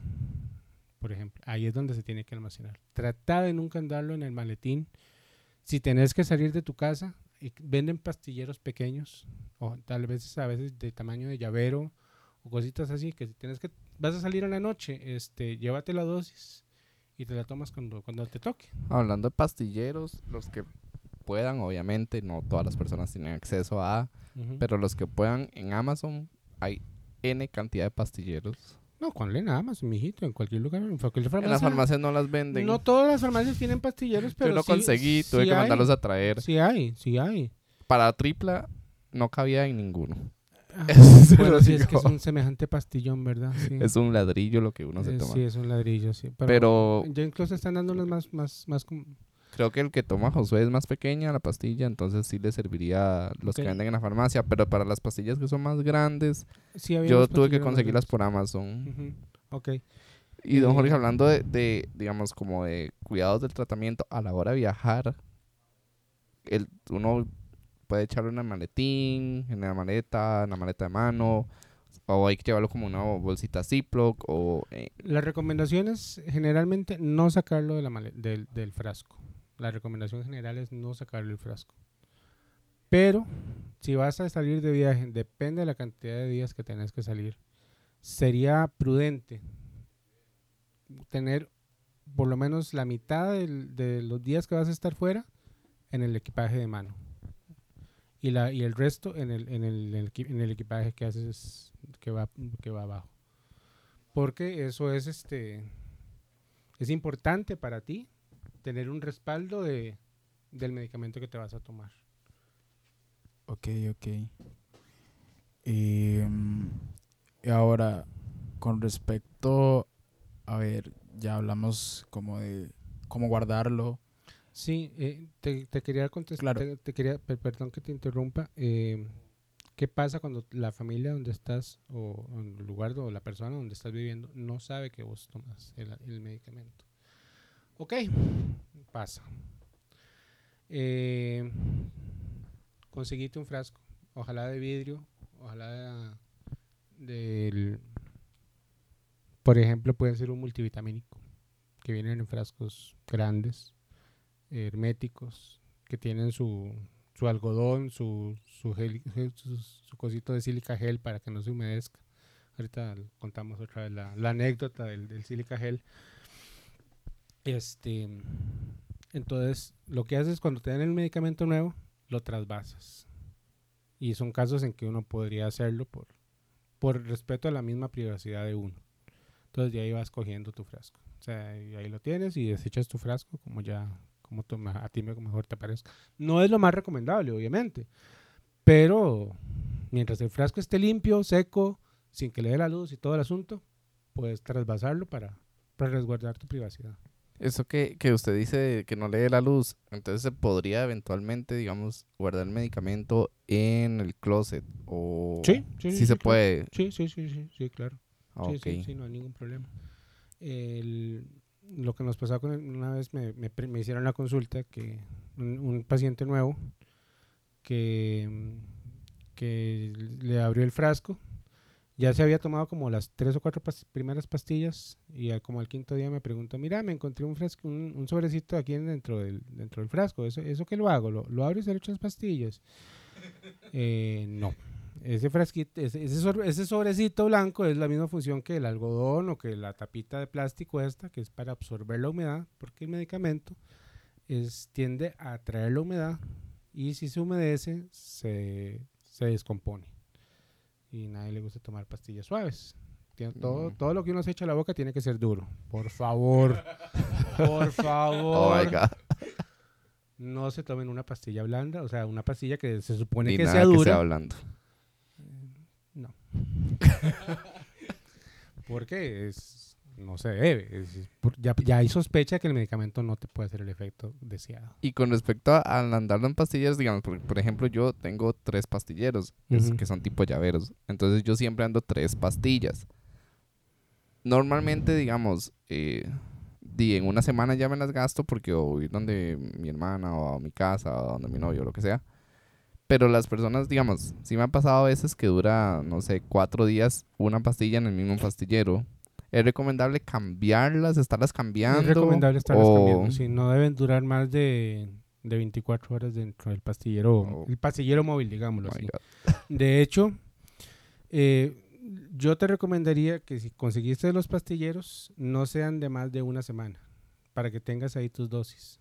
Por ejemplo, ahí es donde se tiene que almacenar. Trata de nunca andarlo en el maletín. Si tenés que salir de tu casa, y venden pastilleros pequeños, o tal vez a veces de tamaño de llavero, o cositas así, que si tienes que, vas a salir a la noche, este, llévate la dosis y te la tomas cuando, cuando te toque. Hablando de pastilleros, los que puedan, obviamente, no todas las personas tienen acceso a, Ujú. pero los que puedan, en Amazon hay N cantidad de pastilleros. no, con nada más, mijito, en cualquier lugar, en cualquier farmacia. En las farmacias no las venden. No todas las farmacias tienen pastilleros, pero Yo no sí- conseguí, tuve sí que hay. mandarlos a traer. Sí hay, sí hay. Para tripla no cabía en ninguno. Eso bueno, sí, es que es un semejante pastillón, ¿verdad? Sí. Es un ladrillo lo que uno se Eh, toma. Sí, es un ladrillo, sí. Pero, Pero ya incluso están dando unos más, más, más creo que el que toma Josué es más pequeña la pastilla, entonces sí le serviría los Ok. que venden en la farmacia. Pero para las pastillas que son más grandes, Sí, yo tuve que conseguirlas por Amazon. Ujú, Ok. Y don Jorge, Eh, hablando de, de, digamos, como de cuidados del tratamiento a la hora de viajar, el, uno puede echarlo en el maletín, en la maleta, en la maleta de mano, o hay que llevarlo como una bolsita Ziploc, o... eh, Las recomendaciones generalmente no sacarlo de la del, del frasco. La recomendación general es no sacarlo del frasco. Pero si vas a salir de viaje, depende de la cantidad de días que tenés que salir, sería prudente tener por lo menos la mitad del- de los días que vas a estar fuera en el equipaje de mano. Y, la, y el resto en el, en, el, en el equipaje que haces que va, que va abajo porque eso es este es importante para ti tener un respaldo de, del medicamento que te vas a tomar. Ok, ok. Y, mm, y ahora, con respecto, a ver, ya hablamos como de cómo guardarlo. Sí, eh, te, te quería contestar, Claro. te, te quería, per- perdón que te interrumpa, eh, ¿Qué pasa cuando la familia donde estás o el lugar o la persona donde estás viviendo no sabe que vos tomas el, el medicamento? Ok, pasa. Eh, conseguiste un frasco, ojalá de vidrio, ojalá del, por ejemplo, puede ser un multivitamínico que vienen en frascos grandes, herméticos, que tienen su, su algodón, su, su, gel- su, su cosito de sílica gel para que no se humedezca. Ahorita contamos otra vez la, la anécdota del, del sílica gel. Este, entonces, lo que haces cuando te dan el medicamento nuevo, lo trasvasas. Y son casos en que uno podría hacerlo por, por respeto a la misma privacidad de uno. Entonces, de ahí vas cogiendo tu frasco. O sea, ahí lo tienes y desechas tu frasco como ya, como tú a ti me- mejor te parezca. No es lo más recomendable, obviamente. Pero mientras el frasco esté limpio, seco, sin que le dé la luz y todo el asunto, puedes trasvasarlo para, para resguardar tu privacidad. Eso que, que usted dice que no le dé la luz, entonces se podría eventualmente, digamos, guardar el medicamento en el closet o Sí, sí, sí, sí, se sí, claro. puede. Sí, sí, sí, sí, sí, claro. Ah, Sí, sí, sí, no hay ningún problema. El- lo que nos pasó con una vez me, me hicieron la consulta que un, paciente nuevo que, que le abrió el frasco, ya se había tomado como las tres o cuatro primeras pastillas y al- como al quinto día me preguntó, mira, me encontré un frasco, un, sobrecito aquí en- dentro del, dentro del frasco, ¿eso, eso qué lo hago? ¿Lo, lo abro y se le echo las pastillas? Eh, no. Ese frasquito, ese, ese sobre- ese sobrecito blanco es la misma función que el algodón o que la tapita de plástico esta, que es para absorber la humedad, porque el medicamento es, tiende a atraer la humedad y si se humedece se, se descompone. Y nadie le gusta tomar pastillas suaves. Tiene- todo, Mm. todo lo que uno se echa a la boca tiene que ser duro. Por favor. Por favor. Oh my God. No se tomen una pastilla blanda, o sea, una pastilla que se supone Ni que nada sea que dura. sea hablando. Porque es, no se debe. es- ya, ya hay sospecha que el medicamento no te puede hacer el efecto deseado. Y con respecto a- al andarlo en pastillas, digamos, por, por ejemplo, yo tengo tres pastilleros, que son tipo llaveros. Entonces yo siempre ando tres pastillas. Normalmente, digamos, eh, en una semana ya me las gasto porque o voy donde mi hermana o a mi casa o donde mi novio o lo que sea. Pero las personas, digamos, sí me ha pasado a veces que dura, no sé, cuatro días una pastilla en el mismo pastillero. ¿Es recomendable cambiarlas, estarlas cambiando? Es recomendable estarlas o- cambiando. Sí, no deben durar más de, de 24 horas dentro del pastillero, Oh. el pastillero móvil, digámoslo así. God. De hecho, eh, yo te recomendaría que si conseguiste los pastilleros, no sean de más de una semana, para que tengas ahí tus dosis.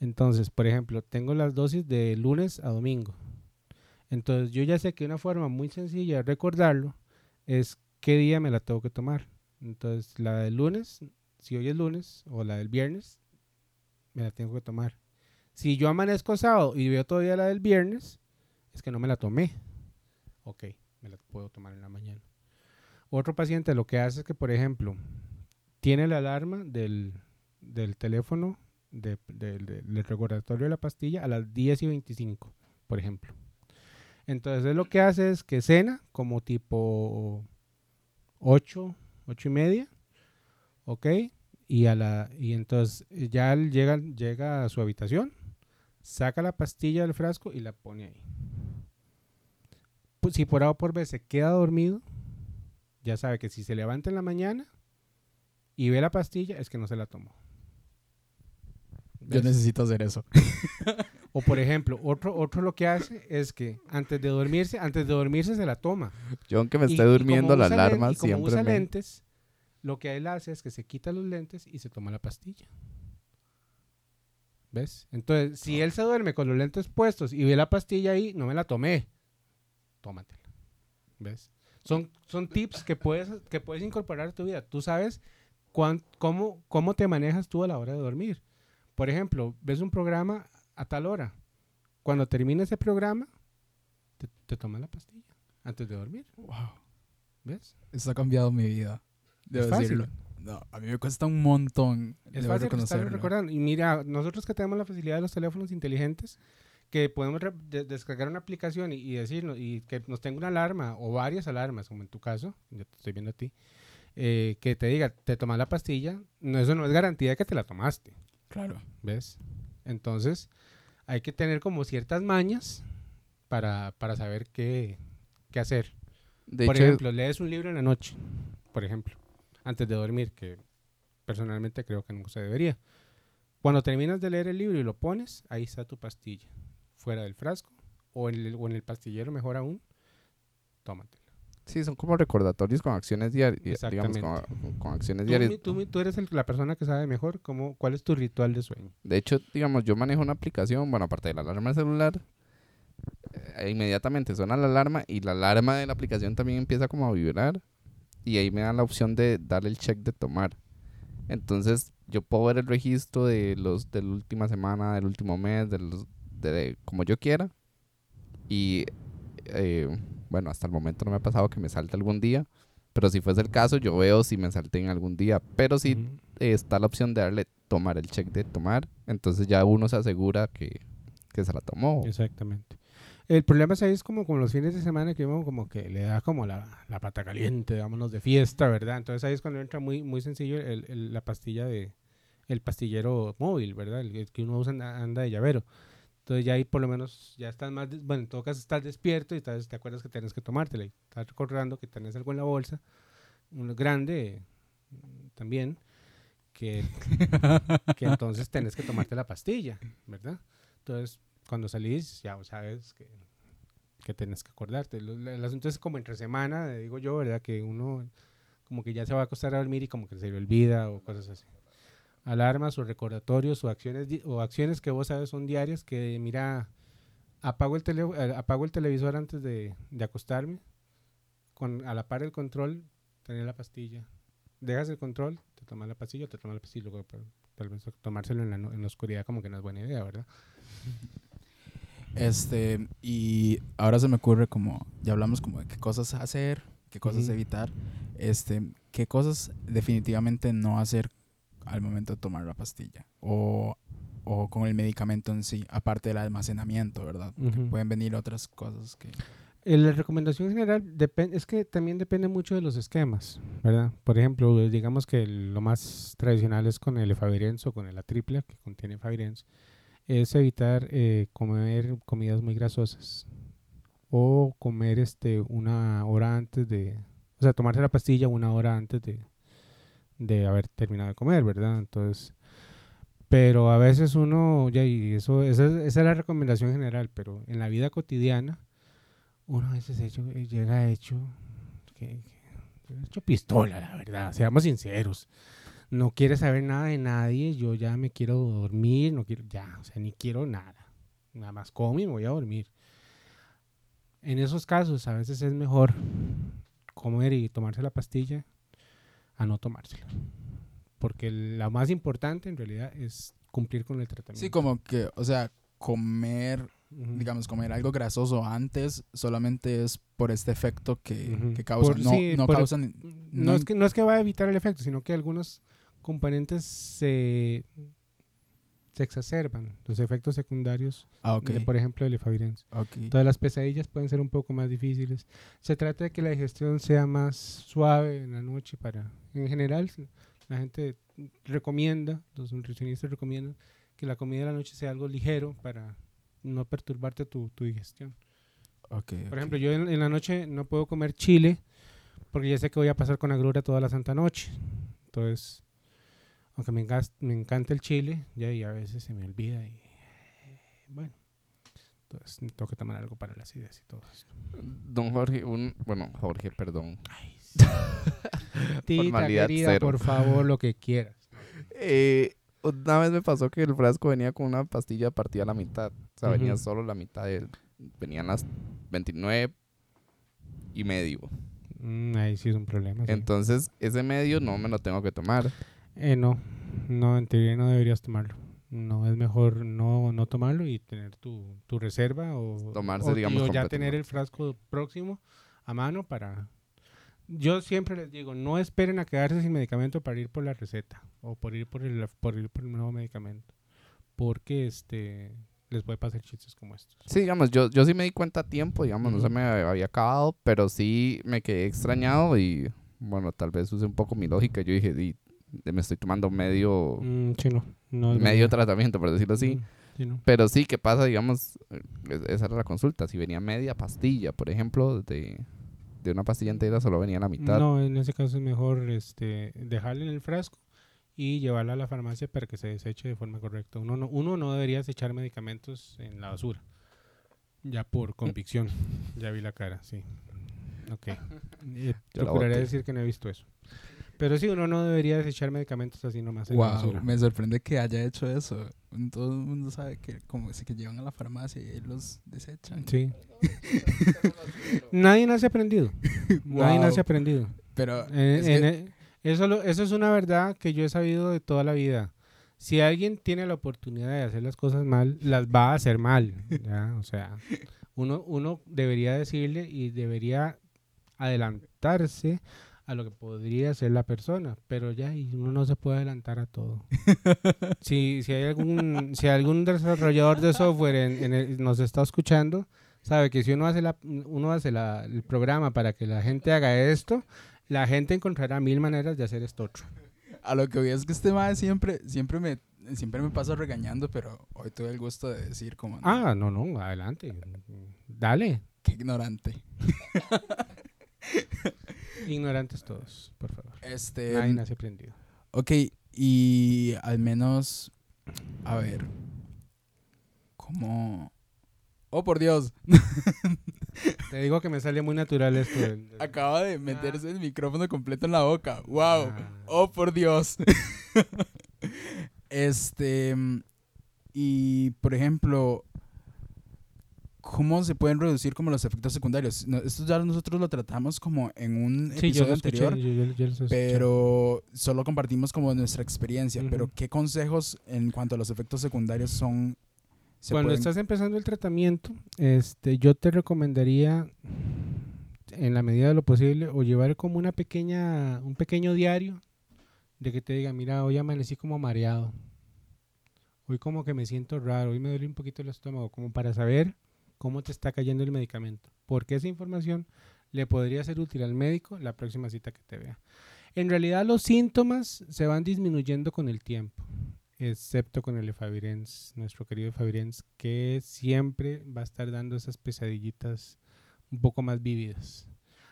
Entonces, por ejemplo, tengo las dosis de lunes a domingo. Entonces, yo ya sé que una forma muy sencilla de recordarlo es qué día me la tengo que tomar. Entonces, la del lunes, si hoy es lunes, o la del viernes, me la tengo que tomar. Si yo amanezco sábado y veo todavía la del viernes, es que no me la tomé. Ok, me la puedo tomar en la mañana. Otro paciente lo que hace es que, por ejemplo, tiene la alarma del, del teléfono de- del- recordatorio de la pastilla a las 10 y 25, por ejemplo. Entonces, lo que hace es que cena como tipo 8, 8 y media, ¿ok? Y, a la, y entonces ya él llega, llega a su habitación, saca la pastilla del frasco y la pone ahí. Pues, si por A o por B se queda dormido, ya sabe que si se levanta en la mañana y ve la pastilla, es que no se la tomó. Yo necesito hacer eso. O por ejemplo, otro, otro lo que hace es que antes de dormirse, antes de dormirse se la toma. Yo aunque me Y- esté y durmiendo, la usa len- alarma y como siempre usa me... lentes, lo que él hace es que se quita los lentes y se toma la pastilla. ¿Ves? Entonces, si él se duerme con los lentes puestos y ve la pastilla ahí, no me la tomé. Tómatela. ¿Ves? Son, son tips que puedes, que puedes incorporar a tu vida. Tú sabes cuán- cómo, cómo te manejas tú a la hora de dormir. Por ejemplo, ves un programa a tal hora. Cuando termine ese programa, te, te tomas la pastilla antes de dormir. Wow. ¿Ves? Esto ha cambiado mi vida. Debo Es fácil. decirlo. No, a mí me cuesta un montón. Es fácil estarlo recordando. Y mira, nosotros que tenemos la facilidad de los teléfonos inteligentes, que podemos de- descargar una aplicación y, y decirnos, y que nos tenga una alarma o varias alarmas, como en tu caso, yo te estoy viendo a ti, eh, que te diga, te tomas la pastilla, no, eso no es garantía de que te la tomaste, Claro. ¿ves? Entonces, hay que tener como ciertas mañas para, para saber qué, qué hacer. De por hecho, ejemplo, lees un libro en la noche, por ejemplo, antes de dormir, que personalmente creo que no se debería. Cuando terminas de leer el libro y lo pones, ahí está tu pastilla, fuera del frasco o en el, o en el pastillero, mejor aún, tómatela. Sí, son como recordatorios con acciones diarias, digamos, con, con acciones Tú, diarias. tú tú eres el- la persona que sabe mejor cómo, cuál es tu ritual de sueño. De hecho, digamos, yo manejo una aplicación, bueno, aparte de la alarma del celular, eh, inmediatamente suena la alarma y la alarma de la aplicación también empieza como a vibrar y ahí me dan la opción de darle el check de tomar. Entonces, yo puedo ver el registro de los de la última semana, del último mes, de los de, como yo quiera. Y eh, bueno, hasta el momento no me ha pasado que me salte algún día, pero si fuese el caso, yo veo si me salté en algún día, pero sí Ujú. eh, está la opción de darle tomar el check de tomar, entonces ya uno se asegura que, que se la tomó. Exactamente. El problema es ahí es como con los fines de semana que uno como que le da como la, la pata caliente, vámonos de fiesta, ¿verdad? Entonces ahí es cuando entra muy, muy sencillo el- el- la pastilla de, el pastillero móvil, ¿verdad? El, el que uno usa anda, anda de llavero. Entonces ya ahí por lo menos ya estás más, bueno, en todo caso estás despierto y estás, te acuerdas que tienes que tomártela y estás recordando que tenés algo en la bolsa, uno grande mm, también, que, que entonces tenés que tomarte la pastilla, ¿verdad? Entonces cuando salís ya sabes que, que tenés que acordarte. Lo- El, asunto es como entre semana, digo yo, ¿verdad? Que uno como que ya se va a acostar a dormir y como que se le olvida o cosas así. Alarmas o recordatorios o acciones o acciones que vos sabes son diarias que mira apago el tele, eh, apago el televisor antes de, de acostarme con a la par el control tener la pastilla. Dejas el control te tomas la pastilla te tomas la pastilla luego pero, tal vez tomárselo en la, en la oscuridad como que no es buena idea verdad Este, y ahora se me ocurre como, ya hablamos como de qué cosas hacer, qué cosas evitar, este, qué cosas definitivamente no hacer al momento de tomar la pastilla o, o con el medicamento en sí, aparte del almacenamiento, ¿verdad? Porque Ujú. pueden venir otras cosas que... Eh, La recomendación general es que también depende mucho de los esquemas, ¿verdad? Por ejemplo, digamos que lo más tradicional es con el efavirenz o con el atripla que contiene efavirenz, es evitar eh, comer comidas muy grasosas o comer este una hora antes de, o sea, tomarse la pastilla una hora antes de, de haber terminado de comer, ¿verdad? Entonces, pero a veces uno, ya, y eso, esa, es- esa es la recomendación general, pero en la vida cotidiana, uno a veces hecho, eh, llega hecho, que, que- hecho pistola, la verdad, seamos sinceros. No quiere saber nada de nadie, yo ya me quiero dormir, no quiero, ya, o sea, ni quiero nada. Nada más como y me voy a dormir. En esos casos, a veces es mejor comer y tomarse la pastilla a no tomársela. Porque la más importante en realidad es cumplir con el tratamiento. Sí, como que, o sea, comer, digamos, comer algo grasoso antes solamente es por este efecto que, que causa, Por- no, sí, no por- causa ni- No, no- es que, no es que va a evitar el efecto, sino que algunos componentes se, se exacerban, los efectos secundarios, Ah, ok, de, por ejemplo, el efavirenz. ok. Todas las pesadillas pueden ser un poco más difíciles. Se trata de que la digestión sea más suave en la noche para, en general, la gente recomienda, los nutricionistas recomiendan que la comida de la noche sea algo ligero para no perturbarte tu, tu digestión. ok, Por ejemplo, yo en, en la noche no puedo comer chile porque ya sé que voy a pasar con agrura toda la santa noche. Entonces, aunque me, encanta el chile, ya y a veces se me olvida y bueno, entonces tengo que tomar algo para la acidez y todo esto. Don Jorge, un, bueno, Jorge, perdón. Tita, querida, cero. por favor, lo que quieras. Eh, una vez me pasó que el frasco venía con una pastilla partida a la mitad. O sea, venía solo la mitad. De, venían las 29 y medio. Mm, ahí sí es un problema. sí. Entonces, ese medio no me lo tengo que tomar. Eh, no, no, en teoría no deberías tomarlo. No, es mejor no, no tomarlo y tener tu, tu reserva o, Tomarse, o- digamos, o ya tener el frasco próximo a mano para... Yo siempre les digo, no esperen a quedarse sin medicamento para ir por la receta o por ir por el, por ir por el nuevo medicamento. Porque este les puede pasar chistes como estos. Sí, digamos, yo, yo sí me di cuenta a tiempo, digamos, no se me había acabado, pero sí me quedé extrañado y, bueno, tal vez use un poco mi lógica. Yo dije, "Di, me estoy tomando medio, Mm, sí, no. medio tratamiento, por decirlo así. Mm, sí, no. Pero sí, ¿qué pasa? Digamos, eh, es- esa era la consulta. Si venía media pastilla, por ejemplo, de, de una pastilla entera solo venía la mitad. No, en ese caso es mejor este, dejarla en el frasco y llevarla a la farmacia para que se deseche de forma correcta. Uno no, uno no debería desechar medicamentos en la basura. Ya por convicción. Ya vi la cara, sí. Ok. Eh, procuraré decir que no he visto eso. Pero sí, uno no debería desechar medicamentos así nomás Wow, me sorprende que haya hecho eso. Todo el mundo sabe que como si que llevan a la farmacia y los desechan. Sí. Nadie nace aprendido. Nadie nace aprendido. Pero Eh, es en que- e- eso, lo- eso es una verdad que yo he sabido de toda la vida. Si alguien tiene la oportunidad de hacer las cosas mal, las va a hacer mal. ¿ya? O sea, uno, uno debería decirle y debería adelantarse a lo que podría ser la persona, pero ya y uno no se puede adelantar a todo. si, si hay algún si algún desarrollador de software en- en el- nos está escuchando, sabe que si uno hace la, uno hace la- el programa para que la gente haga esto, la gente encontrará mil maneras de hacer esto otro. a lo que voy es que este mae siempre, siempre me siempre me pasa regañando, pero hoy tuve el gusto de decir como Ah, no, no, adelante. Dale. qué ignorante. Ignorantes todos, por favor. Este, Nadie nace aprendido. ok, y al menos, a ver, ¿cómo? Oh, por Dios, Te digo que me sale muy natural esto. acaba de meterse el micrófono completo en la boca. Wow. Ah. Oh, por Dios. este, y por ejemplo, ¿cómo se pueden reducir como los efectos secundarios? No, esto ya nosotros lo tratamos como en un Sí, episodio escuché, anterior. yo- yo- yo. Pero solo compartimos como nuestra experiencia. Pero Ujú. ¿qué consejos en cuanto a los efectos secundarios son? se Cuando pueden- estás empezando el tratamiento, este, yo te recomendaría, en la medida de lo posible, o llevar como una pequeña, un pequeño diario de que te diga, mira, hoy amanecí como mareado. Hoy como que me siento raro, hoy me duele un poquito el estómago, como para saber cómo te está cayendo el medicamento. Porque esa información le podría ser útil al médico la próxima cita que te vea. En realidad los síntomas se van disminuyendo con el tiempo excepto con el Efavirenz, nuestro querido Efavirenz, que siempre va a estar dando esas pesadillitas un poco más vívidas.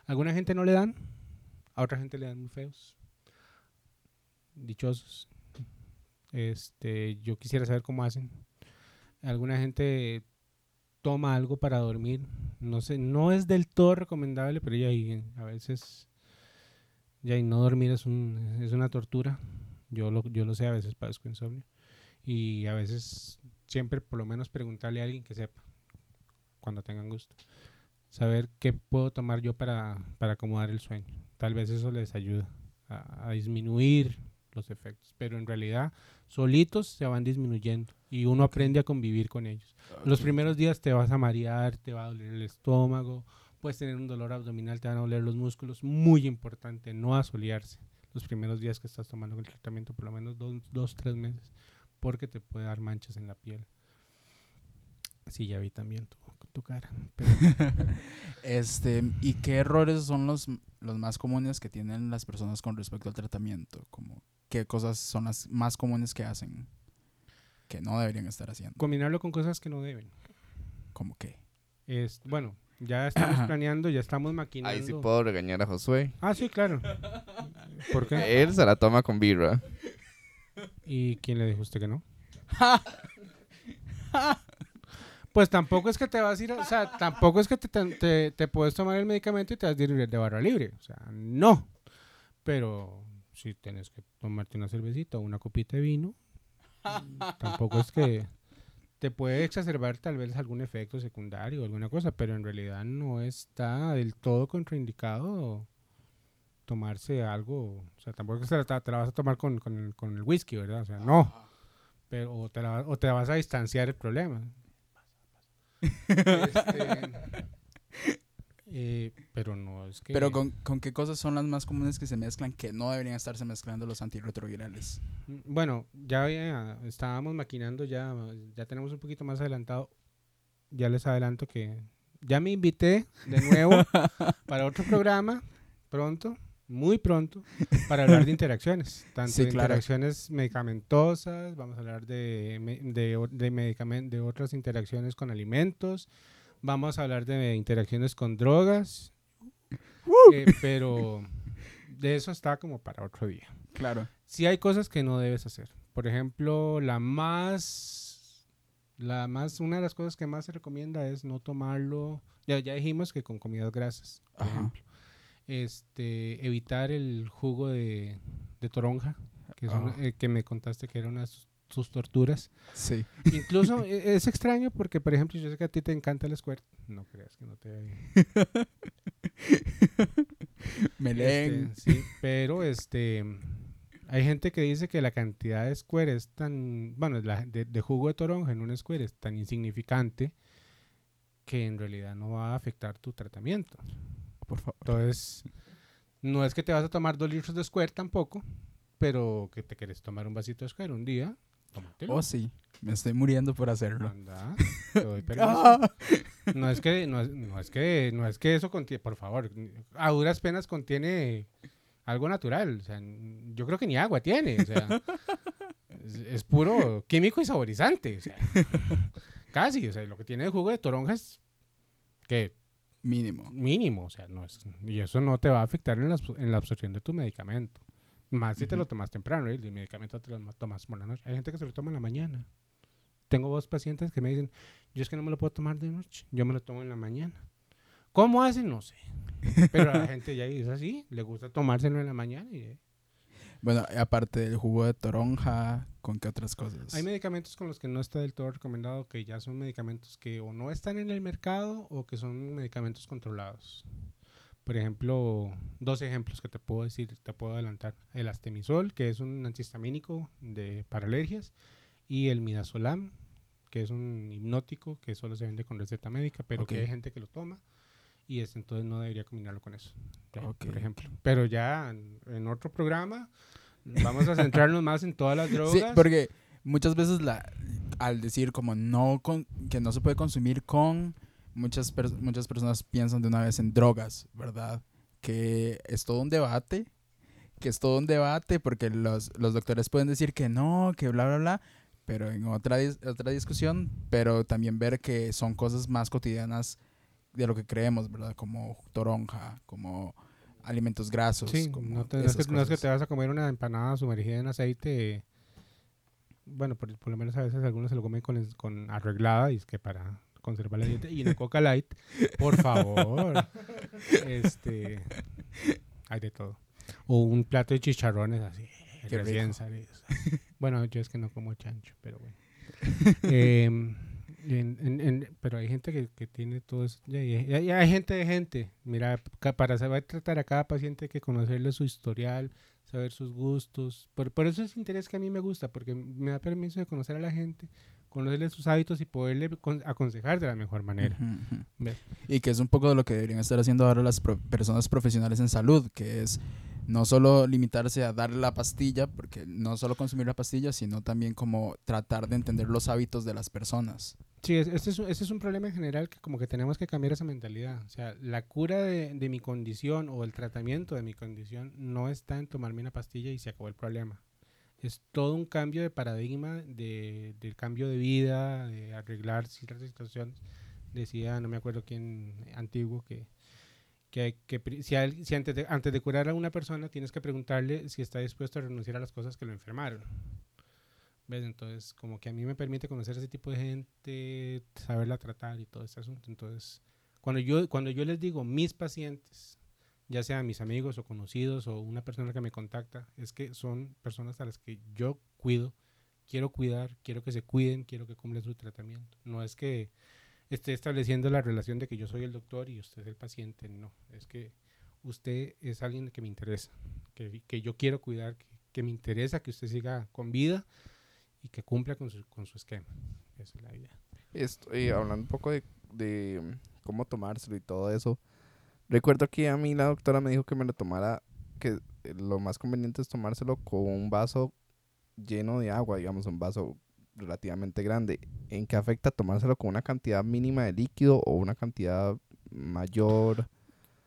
A alguna gente no le dan, a otra gente le dan muy feos, dichosos. Este, yo quisiera saber cómo hacen. Alguna gente toma algo para dormir, no sé, no es del todo recomendable, pero ya ahí, a veces ya no dormir es un, es una tortura. Yo lo, yo lo sé, a veces padezco insomnio. Y a veces, siempre por lo menos preguntarle a alguien que sepa, cuando tengan gusto. Saber qué puedo tomar yo para, para acomodar el sueño. Tal vez eso les ayuda a disminuir los efectos. Pero en realidad, solitos se van disminuyendo. Y uno aprende a convivir con ellos. Los primeros días te vas a marear, te va a doler el estómago, puedes tener un dolor abdominal, te van a doler los músculos. Muy importante, no asolearse los primeros días que estás tomando el tratamiento, por lo menos dos, dos tres meses, porque te puede dar manchas en la piel. Sí, ya vi también tu, tu cara. pero- Este, ¿y qué errores son los, los más comunes que tienen las personas con respecto al tratamiento? Como, ¿Qué cosas son las más comunes que hacen que no deberían estar haciendo? combinarlo con cosas que no deben. Como que, Es, bueno, ya estamos planeando, ya estamos maquinando. Ahí sí puedo regañar a Josué. Ah, sí, claro. ¿Por qué? Él se la toma con birra. ¿Y quién le dijo a usted que no? Pues tampoco es que te vas a ir, a- o sea, tampoco es que te, te, te- te puedes tomar el medicamento y te vas a ir de barra libre, o sea, no. Pero si tienes que tomarte una cervecita o una copita de vino, tampoco es que te puede exacerbar tal vez algún efecto secundario o alguna cosa, pero en realidad no está del todo contraindicado tomarse algo, o sea, tampoco es que te la, te la vas a tomar con, con el, con el whisky, ¿verdad? O sea, no. Pero, o, te la, o te vas a distanciar el problema. Este, eh, pero no, es que... Pero ¿con, ¿con qué cosas son las más comunes que se mezclan que no deberían estarse mezclando los antirretrovirales? Mm, Bueno, ya había- estábamos maquinando, ya, ya tenemos un poquito más adelantado. Ya les adelanto que ya me invité de nuevo para otro programa pronto, muy pronto, para hablar de interacciones. Tanto Sí, de claro. interacciones medicamentosas, vamos a hablar de, de, de, medicamen- de otras interacciones con alimentos, vamos a hablar de interacciones con drogas, eh, pero de eso está como para otro día. Claro. Sí hay cosas que no debes hacer. Por ejemplo, la más, la más, una de las cosas que más se recomienda es no tomarlo. Ya, ya dijimos que con comidas grasas, por Ajá. ejemplo. Este, evitar el jugo de, de toronja, que, son, Ah. eh, que me contaste que era una de sus, torturas. Sí. Incluso e- es extraño porque, por ejemplo, yo sé que a ti te encanta el squirt. No creas que no te... Me leen. Este, sí, pero este hay gente que dice que la cantidad de square es tan, bueno, la- de, de jugo de toronja en un square es tan insignificante que en realidad no va a afectar tu tratamiento. por favor. Entonces, no es que te vas a tomar dos litros de square tampoco, pero que te quieres tomar un vasito de square un día, tómatelo. Oh, sí. Me estoy muriendo por hacerlo. Anda, te doy permiso. Ah. No es que, no es, no es que, no es que eso contiene, por favor, a duras penas contiene algo natural. O sea, yo creo que ni agua tiene. O sea, es, es puro químico y saborizante. O sea, casi. O sea, lo que tiene de jugo de toronja es que Mínimo. mínimo. O sea, no es, y eso no te va a afectar en la, en la absorción de tu medicamento. Más si te lo tomas temprano. ¿eh? El medicamento te lo ma- tomas por la noche. Hay gente que se lo toma en la mañana. Tengo dos pacientes que me dicen, yo es que no me lo puedo tomar de noche, yo me lo tomo en la mañana. ¿Cómo hacen? No sé. Pero la gente ya es así, le gusta tomárselo en la mañana. Y, eh, Bueno, aparte del jugo de toronja, ¿con qué otras cosas? Hay medicamentos con los que no está del todo recomendado, que ya son medicamentos que o no están en el mercado o que son medicamentos controlados. Por ejemplo, dos ejemplos que te puedo decir, te puedo adelantar. El astemisol, que es un antihistamínico de, para alergias, y el midazolam, que es un hipnótico que solo se vende con receta médica, pero Ok. que hay gente que lo toma y es, entonces no debería combinarlo con eso, ya, Ok. por ejemplo. Pero ya en, en otro programa vamos a centrarnos más en todas las drogas. Sí, porque muchas veces la, al decir como no con, que no se puede consumir con, muchas, pers- muchas personas piensan de una vez en drogas, ¿verdad? Que es todo un debate, que es todo un debate porque los, los doctores pueden decir que no, que bla, bla, bla, pero en otra, dis- otra discusión, pero también ver que son cosas más cotidianas de lo que creemos, ¿verdad? Como toronja, como alimentos grasos. Sí, como no, te- no es que, no es que te vas a comer una empanada sumergida en aceite. Bueno, por, por lo menos a veces algunos se lo comen con, con arreglada y es que para conservar la dieta. Y una Coca Light, por favor. este, hay de todo. O un plato de chicharrones así, Qué recién rico. salidos. Bueno, yo es que no como chancho, pero bueno. Em, en- en- en- pero hay gente que, que tiene todo eso. Ya, ya- ya- ya hay gente de gente. Mira, para saber tratar a cada paciente hay que conocerle su historial, saber sus gustos. Por, por eso es interés que a mí me gusta, porque me da permiso de conocer a la gente, conocerle sus hábitos y poderle con- aconsejar de la mejor manera. Y que es un poco de lo que deberían estar haciendo ahora las pro- personas profesionales en salud, que es no solo limitarse a darle la pastilla, porque no solo consumir la pastilla, sino también como tratar de entender los hábitos de las personas. Sí, es- este es, un- este es un problema en general que como que tenemos que cambiar esa mentalidad. O sea, la cura de, de mi condición o el tratamiento de mi condición no está en tomarme una pastilla y se acabó el problema. Es todo un cambio de paradigma, de, del cambio de vida, de arreglar ciertas situaciones. Decía, no me acuerdo quién antiguo, que, que, hay que si, al- si antes, de, antes de curar a una persona tienes que preguntarle si está dispuesto a renunciar a las cosas que lo enfermaron. ¿Ves? Entonces, como que a mí me permite conocer ese tipo de gente, saberla tratar y todo ese asunto. Entonces, cuando yo, cuando yo les digo mis pacientes, ya sean mis amigos o conocidos o una persona que me contacta, es que son personas a las que yo cuido, quiero cuidar, quiero que se cuiden, quiero que cumplan su tratamiento. No es que esté estableciendo la relación de que yo soy el doctor y usted es el paciente, no. Es que usted es alguien que me interesa, que, que yo quiero cuidar, que, me interesa que usted siga con vida y que cumpla con su, con su esquema. Esa es la idea. Estoy hablando un poco de, de cómo tomárselo y todo eso. Recuerdo que a mí la doctora me dijo que me lo tomara, que lo más conveniente es tomárselo con un vaso lleno de agua, digamos, un vaso relativamente grande. ¿En qué afecta tomárselo con una cantidad mínima de líquido o una cantidad mayor?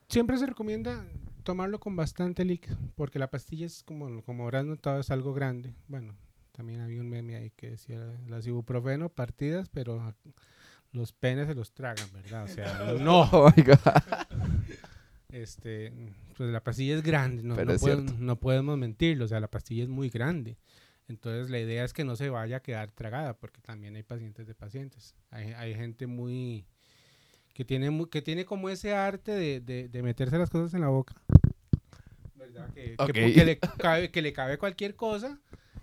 Siempre se recomienda tomarlo con bastante líquido, porque la pastilla es como, como habrás notado, es algo grande. Bueno, también había un meme ahí que decía las ibuprofeno partidas, pero los penes se los tragan, ¿verdad? O sea, no. Oh my God. Este, pues la pastilla es grande, no, no, es podemos, no podemos mentirlo, o sea, la pastilla es muy grande. Entonces la idea es que no se vaya a quedar tragada, porque también hay pacientes de pacientes. Hay, hay gente muy que tiene que tiene como ese arte de, de- de meterse las cosas en la boca. ¿Verdad? Que, que Ok. pu- que le cabe, que le cabe cualquier cosa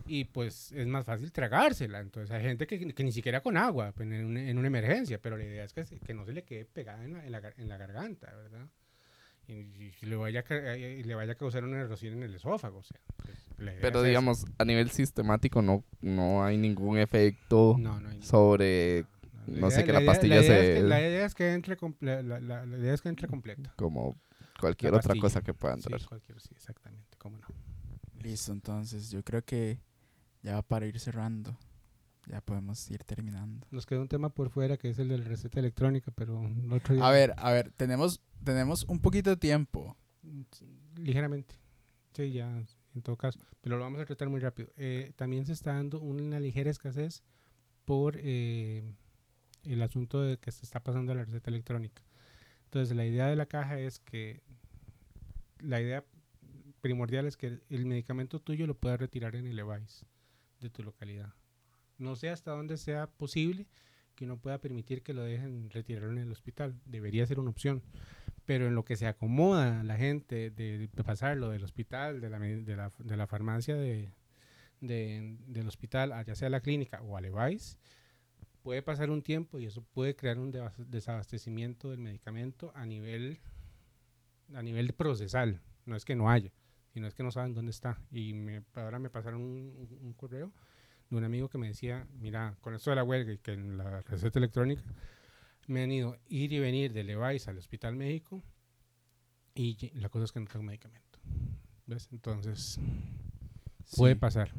y pues es más fácil tragársela. Entonces hay gente que, que ni siquiera con agua, pues, en, una, en una emergencia, pero la idea es que, se- que no se le quede pegada en la, en la en la garganta, ¿verdad? Y, y le, vaya a, y le vaya a causar una erosión en el esófago. O sea, pues, la idea Pero es digamos, a nivel sistemático no, no hay ningún efecto no, no hay sobre no sé, que la pastilla idea es se- que- la idea es que entre, comple- la, la- la idea es que entre completa. como cualquier La otra pastilla. cosa que pueda Sí, entrar. cualquier, sí, exactamente, cómo no. Listo, entonces yo creo que ya para ir cerrando, ya podemos ir terminando. Nos queda un tema por fuera que es el de la receta electrónica, pero el otro día- A ver, a ver, tenemos, tenemos un poquito de tiempo. ligeramente. Sí, ya, en todo caso. Pero lo vamos a tratar muy rápido. Eh, también se está dando una ligera escasez por eh, el asunto de que se está pasando la receta electrónica. Entonces, la idea de la caja es que la idea primordial es que el medicamento tuyo lo puedas retirar en el device de tu localidad. No sé hasta dónde sea posible que uno pueda permitir que lo dejen retirarlo en el hospital. Debería ser una opción pero en lo que se acomoda la gente de, pasarlo del hospital, de la, de la, de la farmacia de, de- del hospital, a ya sea a la clínica o EVAIS, puede pasar un tiempo y eso puede crear un desabastecimiento del medicamento a nivel, a nivel procesal. No es que no haya, sino es que no saben dónde está. Y me, ahora me pasaron un, un- correo de un amigo que me decía, mira, con esto de la huelga y que en la receta electrónica, me han ido ir y venir de Levi's al Hospital México y la cosa es que no tengo medicamento. ¿Ves? Entonces, puede Sí. pasar.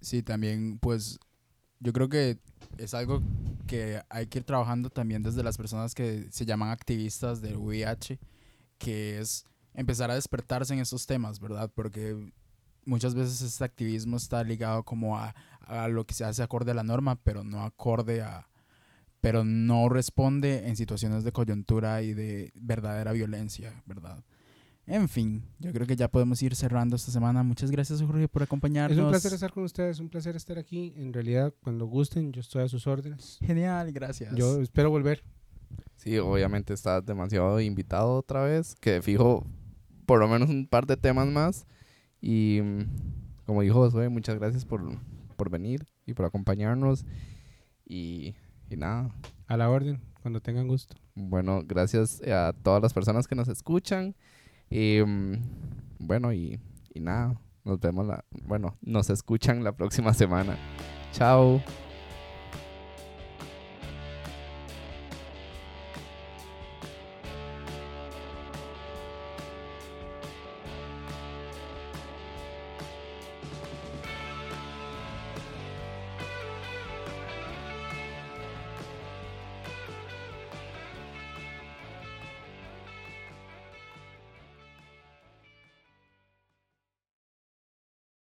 Sí, también, pues, yo creo que es algo que hay que ir trabajando también desde las personas que se llaman activistas del VIH, que es empezar a despertarse en estos temas, ¿verdad? Porque muchas veces este activismo está ligado como a, a lo que se hace acorde a la norma, pero no acorde a pero no responde en situaciones de coyuntura y de verdadera violencia, ¿verdad? En fin, yo creo que ya podemos ir cerrando esta semana. Muchas gracias, Jorge, por acompañarnos. Es un placer estar con ustedes, un placer estar aquí. En realidad, cuando gusten, yo estoy a sus órdenes. Genial, gracias. Yo espero volver. Sí, obviamente estás demasiado invitado otra vez, que fijo por lo menos un par de temas más. Y mm, como dijo Josué, muchas gracias por, por venir y por acompañarnos. Y, y nada, A la orden, cuando tengan gusto. bueno, gracias a todas las personas que nos escuchan. Y mm, bueno, y, y nada, nos vemos la, bueno, nos escuchan la próxima semana. Chao.